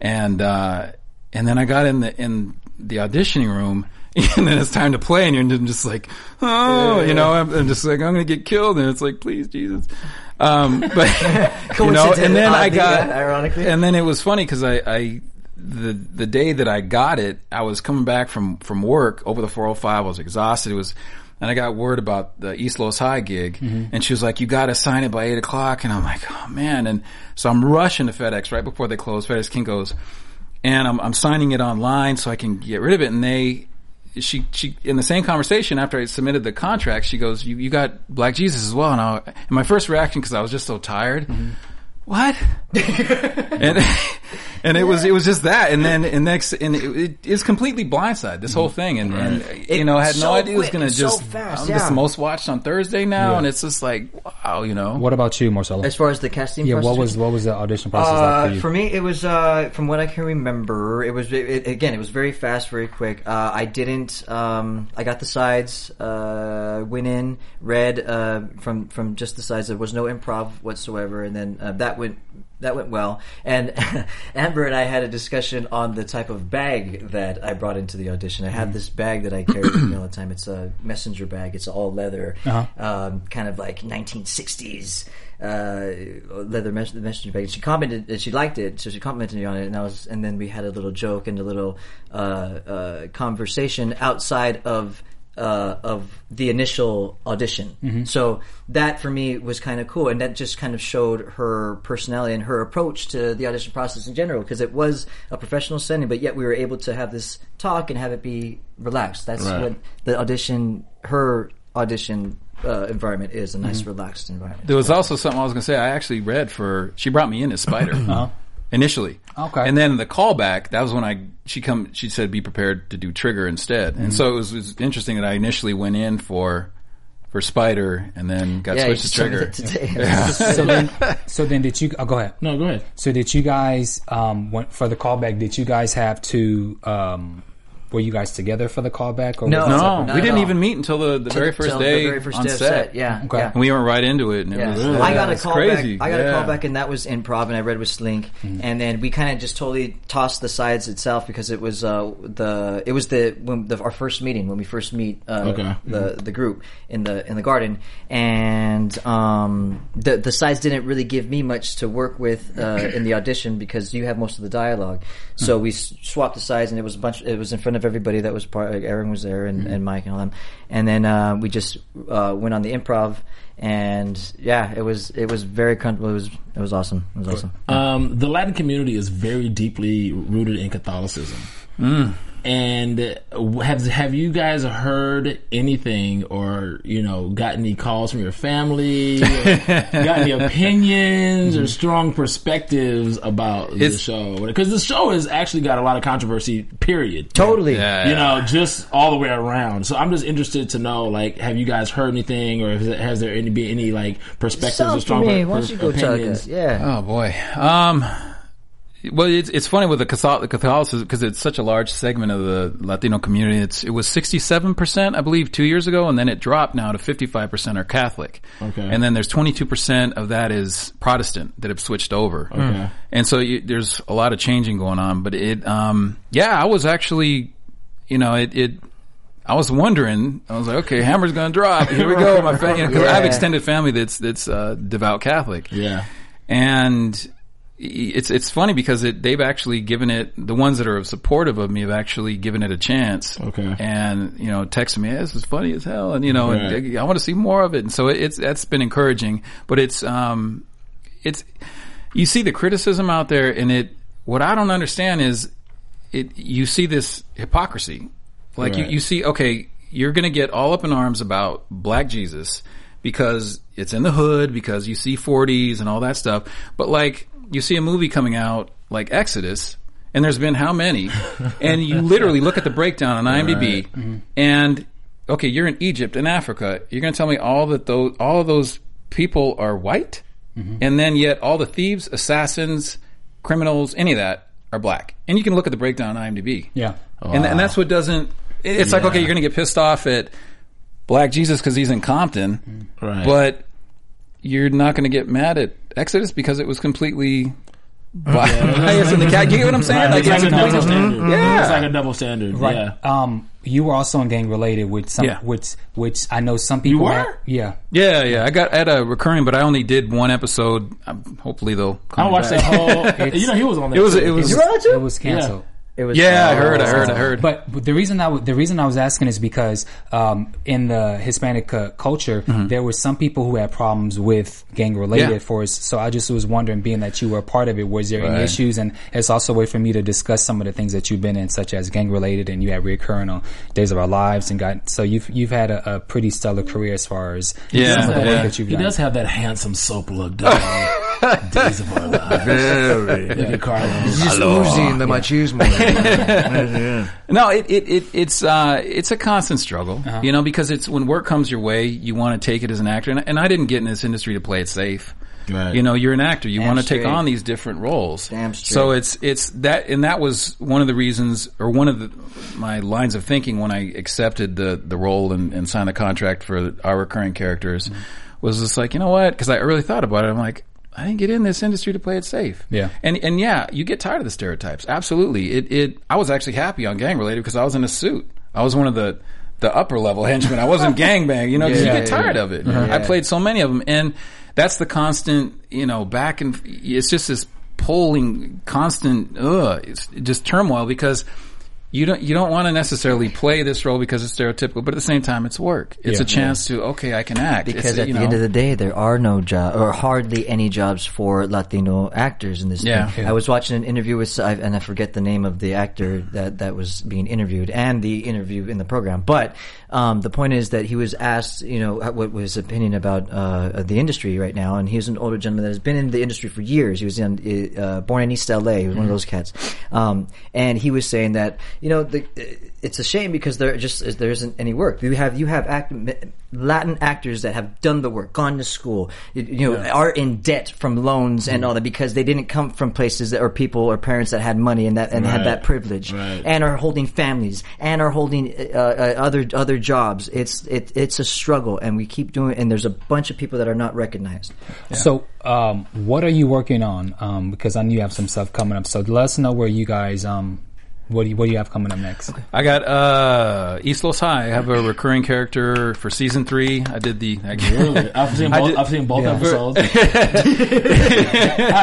Speaker 4: and, uh, and then I got in the, in the auditioning room and then it's time to play and you're just like, oh, you know, I'm, I'm just like, I'm going to get killed. And it's like, please, Jesus. Um, but, you know, and then I got,
Speaker 1: yeah, ironically.
Speaker 4: and then it was funny because I, I, the, the day that I got it, I was coming back from, from work over the 405. I was exhausted. It was, and I got word about the East Los High gig and she was like, you got to sign it by eight o'clock. And I'm like, oh man. And so I'm rushing to FedEx right before they close. FedEx Kinko's, and I'm, I'm signing it online so I can get rid of it. And they, she, she, in the same conversation after I submitted the contract, she goes, you, you got Black Jesus as well. And, I, and my first reaction, cause I was just so tired, mm-hmm. what? and, and it was, it was just that. And then, and next, and it, it is completely blindside, this whole thing. And, and you know, I had
Speaker 1: so
Speaker 4: no idea it was going to
Speaker 1: and so
Speaker 4: just,
Speaker 1: fast,
Speaker 4: I'm
Speaker 1: yeah.
Speaker 4: just the most watched on Thursday now.
Speaker 2: Yeah.
Speaker 4: And it's just like, wow, you know.
Speaker 2: What about you, Marcelo?
Speaker 1: As far as the casting,
Speaker 2: yeah,
Speaker 1: process
Speaker 2: what was what was the audition process like
Speaker 1: Uh,
Speaker 2: for you?
Speaker 1: for me, it was uh, from what I can remember. It was it, again, it was very fast, very quick. Uh, I didn't. Um, I got the sides, uh, went in, read uh, from from just the sides. There was no improv whatsoever, and then uh, that went that went well. And Amber and I had a discussion on the type of bag that I brought into the audition. I had this bag that I carry with me all the time. It's a messenger bag. It's all leather,
Speaker 2: Uh-huh.
Speaker 1: um, kind of like 1960s uh, leather mes- messenger bag. She commented that she liked it, so she complimented me on it, and I was, and then we had a little joke and a little uh, uh, conversation outside of. Uh, of the initial audition, so that for me was kind of cool, and that just kind of showed her personality and her approach to the audition process in general. Because it was a professional setting, but yet we were able to have this talk and have it be relaxed. That's
Speaker 3: Right.
Speaker 1: what the audition, her audition uh, environment is—a nice,
Speaker 2: Mm-hmm.
Speaker 1: relaxed environment.
Speaker 4: There was also something I was going to say. I actually read for. She brought me in as Spider initially.
Speaker 2: Okay.
Speaker 4: And then the callback. That was when I she come. She said, "Be prepared to do Trigger instead." And so it was, it was interesting that I initially went in for for Spider and then got
Speaker 1: Yeah,
Speaker 4: switched to Trigger.
Speaker 1: told me that today.
Speaker 2: so then, so then did you? Oh, go ahead.
Speaker 3: No, go ahead.
Speaker 2: So did you guys um went for the callback? Did you guys have to um were you guys together for the callback or
Speaker 1: No.
Speaker 2: was
Speaker 4: No, we didn't
Speaker 1: all.
Speaker 4: even meet until the, the very first
Speaker 1: Till
Speaker 4: day
Speaker 1: the very first
Speaker 4: on
Speaker 1: day of
Speaker 4: set.
Speaker 1: Yeah,
Speaker 2: Okay.
Speaker 1: yeah.
Speaker 4: And we went right into it. And
Speaker 1: Yeah.
Speaker 4: it was,
Speaker 1: I got a
Speaker 4: it's
Speaker 1: call
Speaker 4: crazy.
Speaker 1: back. I got
Speaker 4: Yeah.
Speaker 1: a call back, and that was improv, and I read with Slink, and then we kind of just totally tossed the sides itself because it was uh, the it was the when the, our first meeting when we first meet uh,
Speaker 3: Okay.
Speaker 1: the the group in the in the garden, and um, the the sides didn't really give me much to work with uh, in the audition because you have most of the dialogue. So we swapped the sides, and it was a bunch. It was in front of everybody that was part. Like Aaron was there, and, and Mike and all them, and then uh, we just uh, went on the improv. And yeah, it was it was very comfortable. It was it was awesome. It was awesome.
Speaker 3: Um, the Latin community is very deeply rooted in Catholicism. And uh, have have you guys heard anything, or you know, got any calls from your family, or got any opinions or strong perspectives about the show? Because the show has actually got a lot of controversy. Period.
Speaker 1: Totally.
Speaker 4: Yeah.
Speaker 3: You know, just all the way around. So I'm just interested to know, like, have you guys heard anything, or has, has there any been any like perspectives or
Speaker 1: Sounds to
Speaker 3: strong
Speaker 1: me.
Speaker 3: per-
Speaker 1: Why don't you go tell
Speaker 3: opinions?
Speaker 1: us? Yeah.
Speaker 4: Oh boy. Um, well, it's it's funny with the Catholic, Catholicism because it's such a large segment of the Latino community. It's it was sixty seven percent, I believe, two years ago, and then it dropped now to fifty five percent are Catholic.
Speaker 3: Okay.
Speaker 4: And then there's twenty two percent of that is Protestant that have switched over.
Speaker 3: Okay.
Speaker 4: And so you, there's a lot of changing going on. But it, um, yeah, I was actually, you know, it. it I was wondering. I was like, okay, hammer's gonna drop. Here we go, my family. Because I have extended family that's that's uh, devout Catholic
Speaker 3: Yeah.
Speaker 4: and it's it's funny because it they've actually given it the ones that are supportive of me have actually given it a chance.
Speaker 3: Okay.
Speaker 4: And you know, texting me, hey, "This is funny as hell," and you know, and
Speaker 3: Right.
Speaker 4: I want to see more of it. And so it's that's been encouraging. But it's um, it's you see the criticism out there, and it what I don't understand is it you see this hypocrisy Like you, you see, okay, you're going to get all up in arms about Black Jesus because it's in the hood, because you see 40s and all that stuff. But like, you see a movie coming out like Exodus, and there's been how many? and you literally look at the breakdown on IMDb, mm-hmm. and okay, you're in Egypt and Africa. You're going to tell me all that those all of those people are white, mm-hmm. and then yet all the thieves, assassins, criminals, any of that are black. And you can look at the breakdown on IMDb.
Speaker 2: Yeah.
Speaker 4: And, and that's what doesn't. it- It's like okay, you're going to get pissed off at Black Jesus because he's in Compton, mm.
Speaker 3: Right.
Speaker 4: but you're not going to get mad at Exodus because it was completely biased in the cat. You get what I'm saying?
Speaker 3: Right,
Speaker 4: Like,
Speaker 3: it's like a double
Speaker 4: completely-
Speaker 3: standard.
Speaker 4: Yeah.
Speaker 3: It's like a double standard.
Speaker 2: Right.
Speaker 3: Yeah.
Speaker 2: Um, you were also in gang related with some,
Speaker 4: Yeah.
Speaker 2: which, which I know some people.
Speaker 3: were?
Speaker 2: had- yeah.
Speaker 4: Yeah, yeah. I got at a recurring, but I only did one episode. Um, hopefully they'll. Call
Speaker 3: I
Speaker 4: me
Speaker 3: watched
Speaker 4: back.
Speaker 3: that whole. you know, he was on there.
Speaker 4: It was.
Speaker 3: too.
Speaker 4: It was.
Speaker 1: You were it too?
Speaker 2: It was canceled.
Speaker 1: It was.
Speaker 4: Yeah, I
Speaker 1: oh,
Speaker 4: heard. I heard. I heard.
Speaker 2: But, but the reason I w- the reason I was asking is because um, in the Hispanic uh, culture, there were some people who had problems with gang related
Speaker 4: Mm-hmm. Yeah.
Speaker 2: for us. So I just was wondering, being that you were a part of it, was there
Speaker 4: Right.
Speaker 2: any issues? And it's also a way for me to discuss some of the things that you've been in, such as gang related, and you had reoccurring on Days of Our Lives, and got so you've you've had a, a pretty stellar career as far as
Speaker 4: Yeah,
Speaker 2: some of the work
Speaker 4: yeah.
Speaker 2: that you've
Speaker 3: He
Speaker 2: done.
Speaker 3: does have that handsome soap look. doesn't he? Days of our lives.
Speaker 1: Very.
Speaker 3: Look at Carlos.
Speaker 1: He's just oozing the machismo.
Speaker 4: No, it, it, it it's uh it's a constant struggle,
Speaker 1: Uh-huh.
Speaker 4: you know, because it's when work comes your way, you want to take it as an actor, and, and I didn't get in this industry to play it safe.
Speaker 3: Right.
Speaker 4: You know, you're an actor. You
Speaker 1: Damn
Speaker 4: want to take on these different roles.
Speaker 1: Damn straight.
Speaker 4: So it's it's that, and that was one of the reasons, or one of the my lines of thinking when I accepted the the role and, and signed the contract for our recurring characters,
Speaker 1: Mm-hmm.
Speaker 4: was just like, you know what? Because I really thought about it. I'm like. I didn't get in this industry to play it safe.
Speaker 2: Yeah.
Speaker 4: And and yeah, you get tired of the stereotypes. Absolutely. It it I was actually happy on gang related because I was in a suit. I was one of the the upper level henchmen. I wasn't gangbang, you know, because
Speaker 1: Yeah,
Speaker 4: you get
Speaker 1: yeah,
Speaker 4: tired
Speaker 1: yeah.
Speaker 4: of it.
Speaker 1: Yeah.
Speaker 4: I played so many of them and that's the constant, you know, back and it's just this pulling constant ugh, it's just turmoil because you don't you don't want to necessarily play this role because it's stereotypical, but at the same time it's work. It's
Speaker 2: Yeah.
Speaker 4: a chance to okay, I can act.
Speaker 1: Because
Speaker 4: It's,
Speaker 1: at the
Speaker 4: know,
Speaker 1: end of the day, there are no job or hardly any jobs for Latino actors in this.
Speaker 4: Yeah.
Speaker 1: thing. I was watching an interview with, and I forget the name of the actor that that was being interviewed and the interview in the program. But um, the point is that he was asked, you know, what was his opinion about uh, the industry right now, and he was an older gentleman that has been in the industry for years. He was in, uh, born in East LA. He was one of those cats, um, and he was saying that you know the, it's a shame because there just there isn't any work. You have you have act, Latin actors that have done the work, gone to school, you, you know, are in debt from loans and all that because they didn't come from places that or people or parents that had money and that and had that privilege
Speaker 3: Right.
Speaker 1: and are holding families and are holding uh, uh, other other jobs. It's it, it's a struggle, and we keep doing. And there's a bunch of people that are not recognized.
Speaker 2: So, um, what are you working on? Um, because I know you have some stuff coming up. So let us know where you guys, um, what do you, what do you have coming up next?
Speaker 4: I got uh East Los High. I have a recurring character for season three. I did the I,
Speaker 3: Really? I've seen
Speaker 4: I
Speaker 3: both.
Speaker 4: did-
Speaker 3: I've seen both
Speaker 2: Yeah.
Speaker 3: episodes. I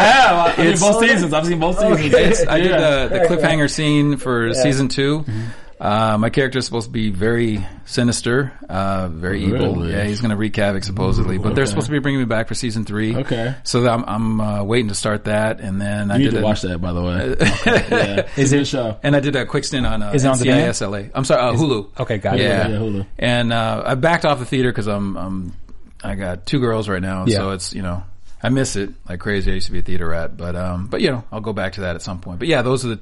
Speaker 3: have. I've seen both seasons. I've seen both seasons.
Speaker 4: It's, I did
Speaker 3: Yeah.
Speaker 4: the, the cliffhanger scene for season 2 Uh, my character is supposed to be very sinister, uh, very evil.
Speaker 3: Really?
Speaker 4: Yeah, he's going to wreak havoc supposedly. but they're supposed to be bringing me back for season three.
Speaker 3: Okay.
Speaker 4: So I'm, I'm uh, waiting to start that, and then I
Speaker 3: need
Speaker 4: did
Speaker 3: to
Speaker 4: a,
Speaker 3: watch that, by the way. Okay. Yeah. It's a show.
Speaker 4: and I did a quick stint on uh,
Speaker 2: Is it on demand?
Speaker 4: NCIS LA. I'm sorry, uh, Hulu.
Speaker 2: Okay, got it.
Speaker 4: Yeah,
Speaker 3: Yeah, Hulu.
Speaker 4: And uh, I backed off the theater because I'm, I'm I got two girls right now,
Speaker 2: Yeah.
Speaker 4: so it's you know I miss it like crazy. I used to be a theater rat, but um, but you know I'll go back to that at some point. But yeah, those are the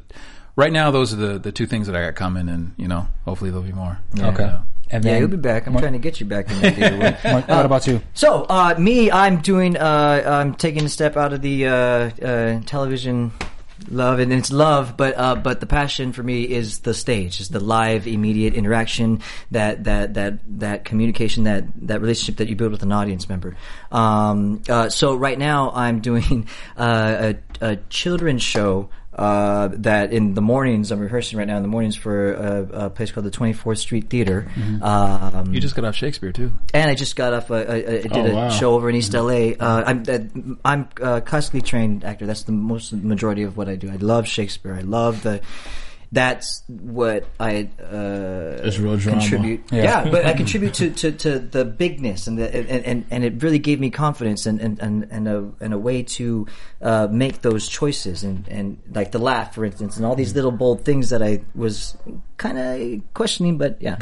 Speaker 4: right now. Those are the the two things that I got coming, and you know hopefully there'll be more.
Speaker 2: Okay.
Speaker 4: Yeah.
Speaker 2: And
Speaker 1: Yeah,
Speaker 2: then,
Speaker 1: you'll be back. I'm trying to get you back in the theater. with-
Speaker 2: What, what about you?
Speaker 1: So, uh, me, I'm doing, uh, I'm taking a step out of the, uh, uh, television love, and it's love, but, uh, but the passion for me is the stage, is the live, immediate interaction, that, that, that, that communication, that, that relationship that you build with an audience member. Um, uh, so right now I'm doing, uh, a, a children's show, uh, that in the mornings, I'm rehearsing right now in the mornings for a, a place called the 24th Street Theater. Um,
Speaker 4: You just got off Shakespeare too.
Speaker 1: and I just got off. A, a, a, I did
Speaker 3: Oh,
Speaker 1: a
Speaker 3: wow.
Speaker 1: show over in East LA. Uh, I'm uh, I'm a classically trained actor. That's the most majority of what I do. I love Shakespeare. I love the. That's what I uh,
Speaker 3: It's real drama.
Speaker 1: contribute.
Speaker 2: Yeah.
Speaker 1: Yeah. but I contribute to, to, to the bigness and the and, and, and it really gave me confidence and and, and, and a and a way to uh, make those choices and, and like the laugh, for instance, and all these little bold things that I was kind of questioning, but yeah.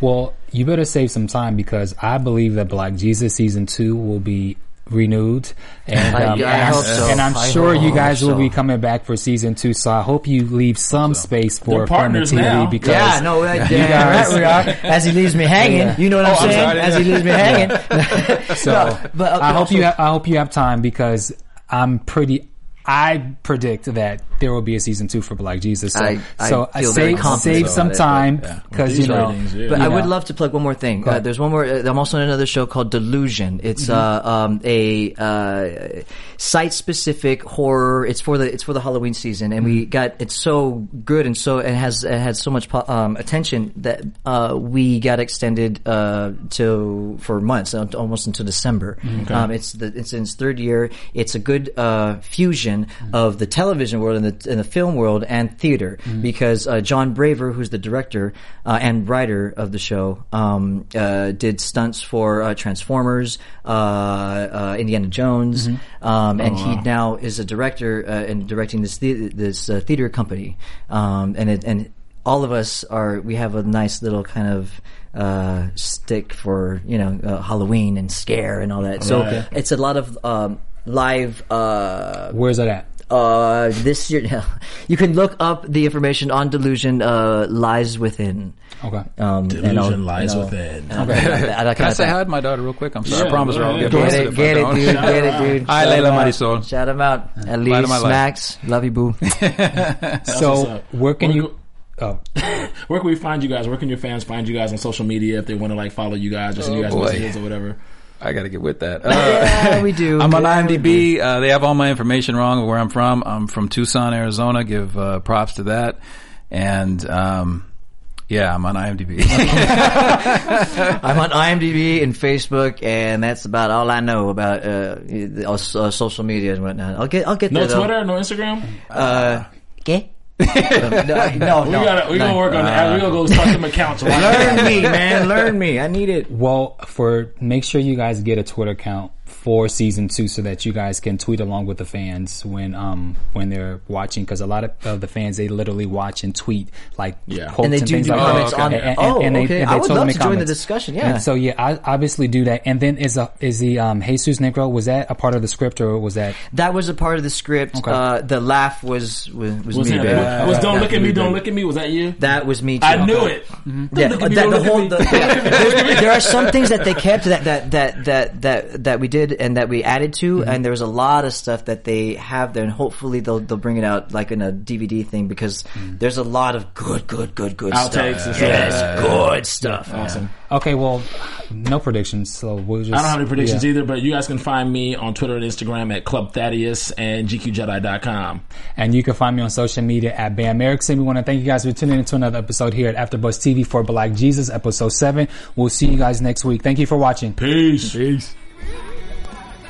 Speaker 2: Well, you better save some time because I believe that Black Jesus season two will be renewed, and
Speaker 1: I-
Speaker 2: um,
Speaker 1: I
Speaker 2: and,
Speaker 1: hope
Speaker 2: I'm,
Speaker 1: so.
Speaker 2: and I'm
Speaker 1: I
Speaker 2: sure you
Speaker 1: hope
Speaker 2: guys will be coming back for season two. So I hope you leave some space for
Speaker 3: They're partners
Speaker 2: affirmativity
Speaker 3: now.
Speaker 2: because
Speaker 1: Yeah, no, I,
Speaker 2: you
Speaker 1: yeah,
Speaker 2: guys-
Speaker 1: right we are. As he leaves me hanging,
Speaker 2: Yeah.
Speaker 1: you know what I'm
Speaker 4: Oh, I'm
Speaker 1: saying?
Speaker 4: sorry.
Speaker 1: As he leaves me hanging.
Speaker 2: So
Speaker 1: No, but, uh,
Speaker 2: I hope
Speaker 1: also-
Speaker 2: you ha- I hope you have time because I'm pretty. I predict that there will be a season two for Black Jesus. So,
Speaker 1: I- I
Speaker 2: so
Speaker 1: feel very
Speaker 2: save
Speaker 1: confident
Speaker 2: save some
Speaker 1: it,
Speaker 2: time because
Speaker 3: These
Speaker 2: you know.
Speaker 3: ratings, yeah.
Speaker 1: But
Speaker 2: you
Speaker 1: I would love to plug one more thing. Uh, there's one more. Uh, I'm also in another show called Delusion. It's
Speaker 2: Mm-hmm.
Speaker 1: uh, um, a uh, site-specific horror. It's for the it's for the Halloween season, and
Speaker 2: Mm-hmm.
Speaker 1: we got it's so good and so it has it had so much po- um, attention that uh, we got extended uh, to for months, almost until December.
Speaker 2: Mm-hmm.
Speaker 1: Um, it's the it's in its third year. It's a good uh, fusion
Speaker 2: Mm-hmm.
Speaker 1: of the television world and the, and the film world and theater
Speaker 2: Mm-hmm.
Speaker 1: because uh, Jon Braver, who's the director uh, and writer of the show, um, uh, did stunts for uh, Transformers, uh, uh, Indiana Jones,
Speaker 2: Mm-hmm.
Speaker 1: um,
Speaker 2: Oh,
Speaker 1: and he now is a director uh, and directing this the- this uh, theater company, um, and it, and all of us are we have a nice little kind of uh, stick for you know uh, Halloween and scare and all that. So
Speaker 3: Right.
Speaker 1: it's a lot of um, live. Uh,
Speaker 2: Where's that at?
Speaker 1: Uh, this year, you can look up the information on Delusion uh, Lies Within.
Speaker 2: Okay.
Speaker 1: Um, and
Speaker 3: Delusion
Speaker 1: I'll-
Speaker 3: lies
Speaker 1: and I'll-
Speaker 3: within.
Speaker 1: and I'll- and I'll-
Speaker 4: Can I say hi to my daughter real quick? I'm sorry.
Speaker 3: Yeah,
Speaker 4: I promise her I'll get.
Speaker 1: Get it,
Speaker 4: if
Speaker 1: get
Speaker 4: I
Speaker 1: it,
Speaker 4: don't.
Speaker 1: dude, get it, dude.
Speaker 4: Hi,
Speaker 1: Shout
Speaker 4: Layla
Speaker 1: him out.
Speaker 4: Marisol.
Speaker 1: Shout him out.
Speaker 4: Light of
Speaker 1: Elise,
Speaker 4: my life.
Speaker 1: Max, love you, boo.
Speaker 2: So where can you? Oh,
Speaker 3: Where can we find you guys? Where can your fans find you guys on social media if they want to like follow you guys or send you
Speaker 4: Oh,
Speaker 3: guys
Speaker 4: boy.
Speaker 3: messages or whatever?
Speaker 4: I got to get with that. Uh,
Speaker 1: yeah, we do.
Speaker 4: I'm on
Speaker 1: Yeah.
Speaker 4: IMDb. Uh, they have all my information wrong of where I'm from. I'm from Tucson, Arizona. Give uh, props to that. And um, yeah, I'm on IMDb.
Speaker 1: I'm on IMDb and Facebook, and that's about all I know about uh, the- uh, social media and whatnot. I'll get, I'll get
Speaker 3: No
Speaker 1: there. though.
Speaker 3: Twitter, no Instagram.
Speaker 1: Uh, okay. No, no,
Speaker 3: We
Speaker 1: no.
Speaker 3: gotta we
Speaker 1: no.
Speaker 3: gonna work on that. We gonna go start some accounts.
Speaker 1: Learn me, man. Learn me. I need it.
Speaker 2: well, for make sure you guys get a Twitter account for season two so that you guys can tweet along with the fans when um when they're watching because a lot of, of the fans they literally watch and tweet like
Speaker 3: Yeah.
Speaker 2: quotes
Speaker 1: And they
Speaker 2: and
Speaker 1: do
Speaker 2: things
Speaker 1: do
Speaker 2: like
Speaker 1: comments
Speaker 2: that.
Speaker 1: on-
Speaker 2: And- and-
Speaker 1: oh,
Speaker 2: and they-
Speaker 1: okay.
Speaker 2: and
Speaker 1: I
Speaker 2: they
Speaker 1: would love
Speaker 2: me
Speaker 1: to join the discussion, yeah.
Speaker 2: And so yeah, I obviously do that. And then is a is the um Jesus Negro was that a part of the script or was that
Speaker 1: That was a part of the script.
Speaker 2: Okay.
Speaker 1: Uh, the laugh was was, was,
Speaker 3: Was,
Speaker 1: me.
Speaker 3: him.
Speaker 1: baby.
Speaker 3: was, was don't look at me, don't look at me. Was that you?
Speaker 1: That was me. Too.
Speaker 3: I knew it.
Speaker 1: Yeah,
Speaker 3: look at
Speaker 1: that- the whole the, there are some things that they kept that that that that that that we did and that we added to,
Speaker 3: Mm-hmm.
Speaker 1: and there was a lot of stuff that they have there, and hopefully they'll they'll bring it out like in a DVD thing because there's a lot of good, good, good, good
Speaker 3: Mm. Outtakes
Speaker 1: stuff.
Speaker 3: and stuff.
Speaker 1: Yes, good stuff.
Speaker 3: Awesome.
Speaker 2: okay? Well, no predictions, so we'll just
Speaker 3: I don't have any predictions
Speaker 2: yeah.
Speaker 3: either, but you guys can find me on Twitter and Instagram at Club Thaddeus and GQJedi.com.
Speaker 2: And you can find me on social media at Bamm Ericsen. We want to thank you guys for tuning into another episode here at AfterBuzz TV for Black Jesus, episode seven. We'll see you guys next week. Thank you for watching.
Speaker 3: Peace. Peace.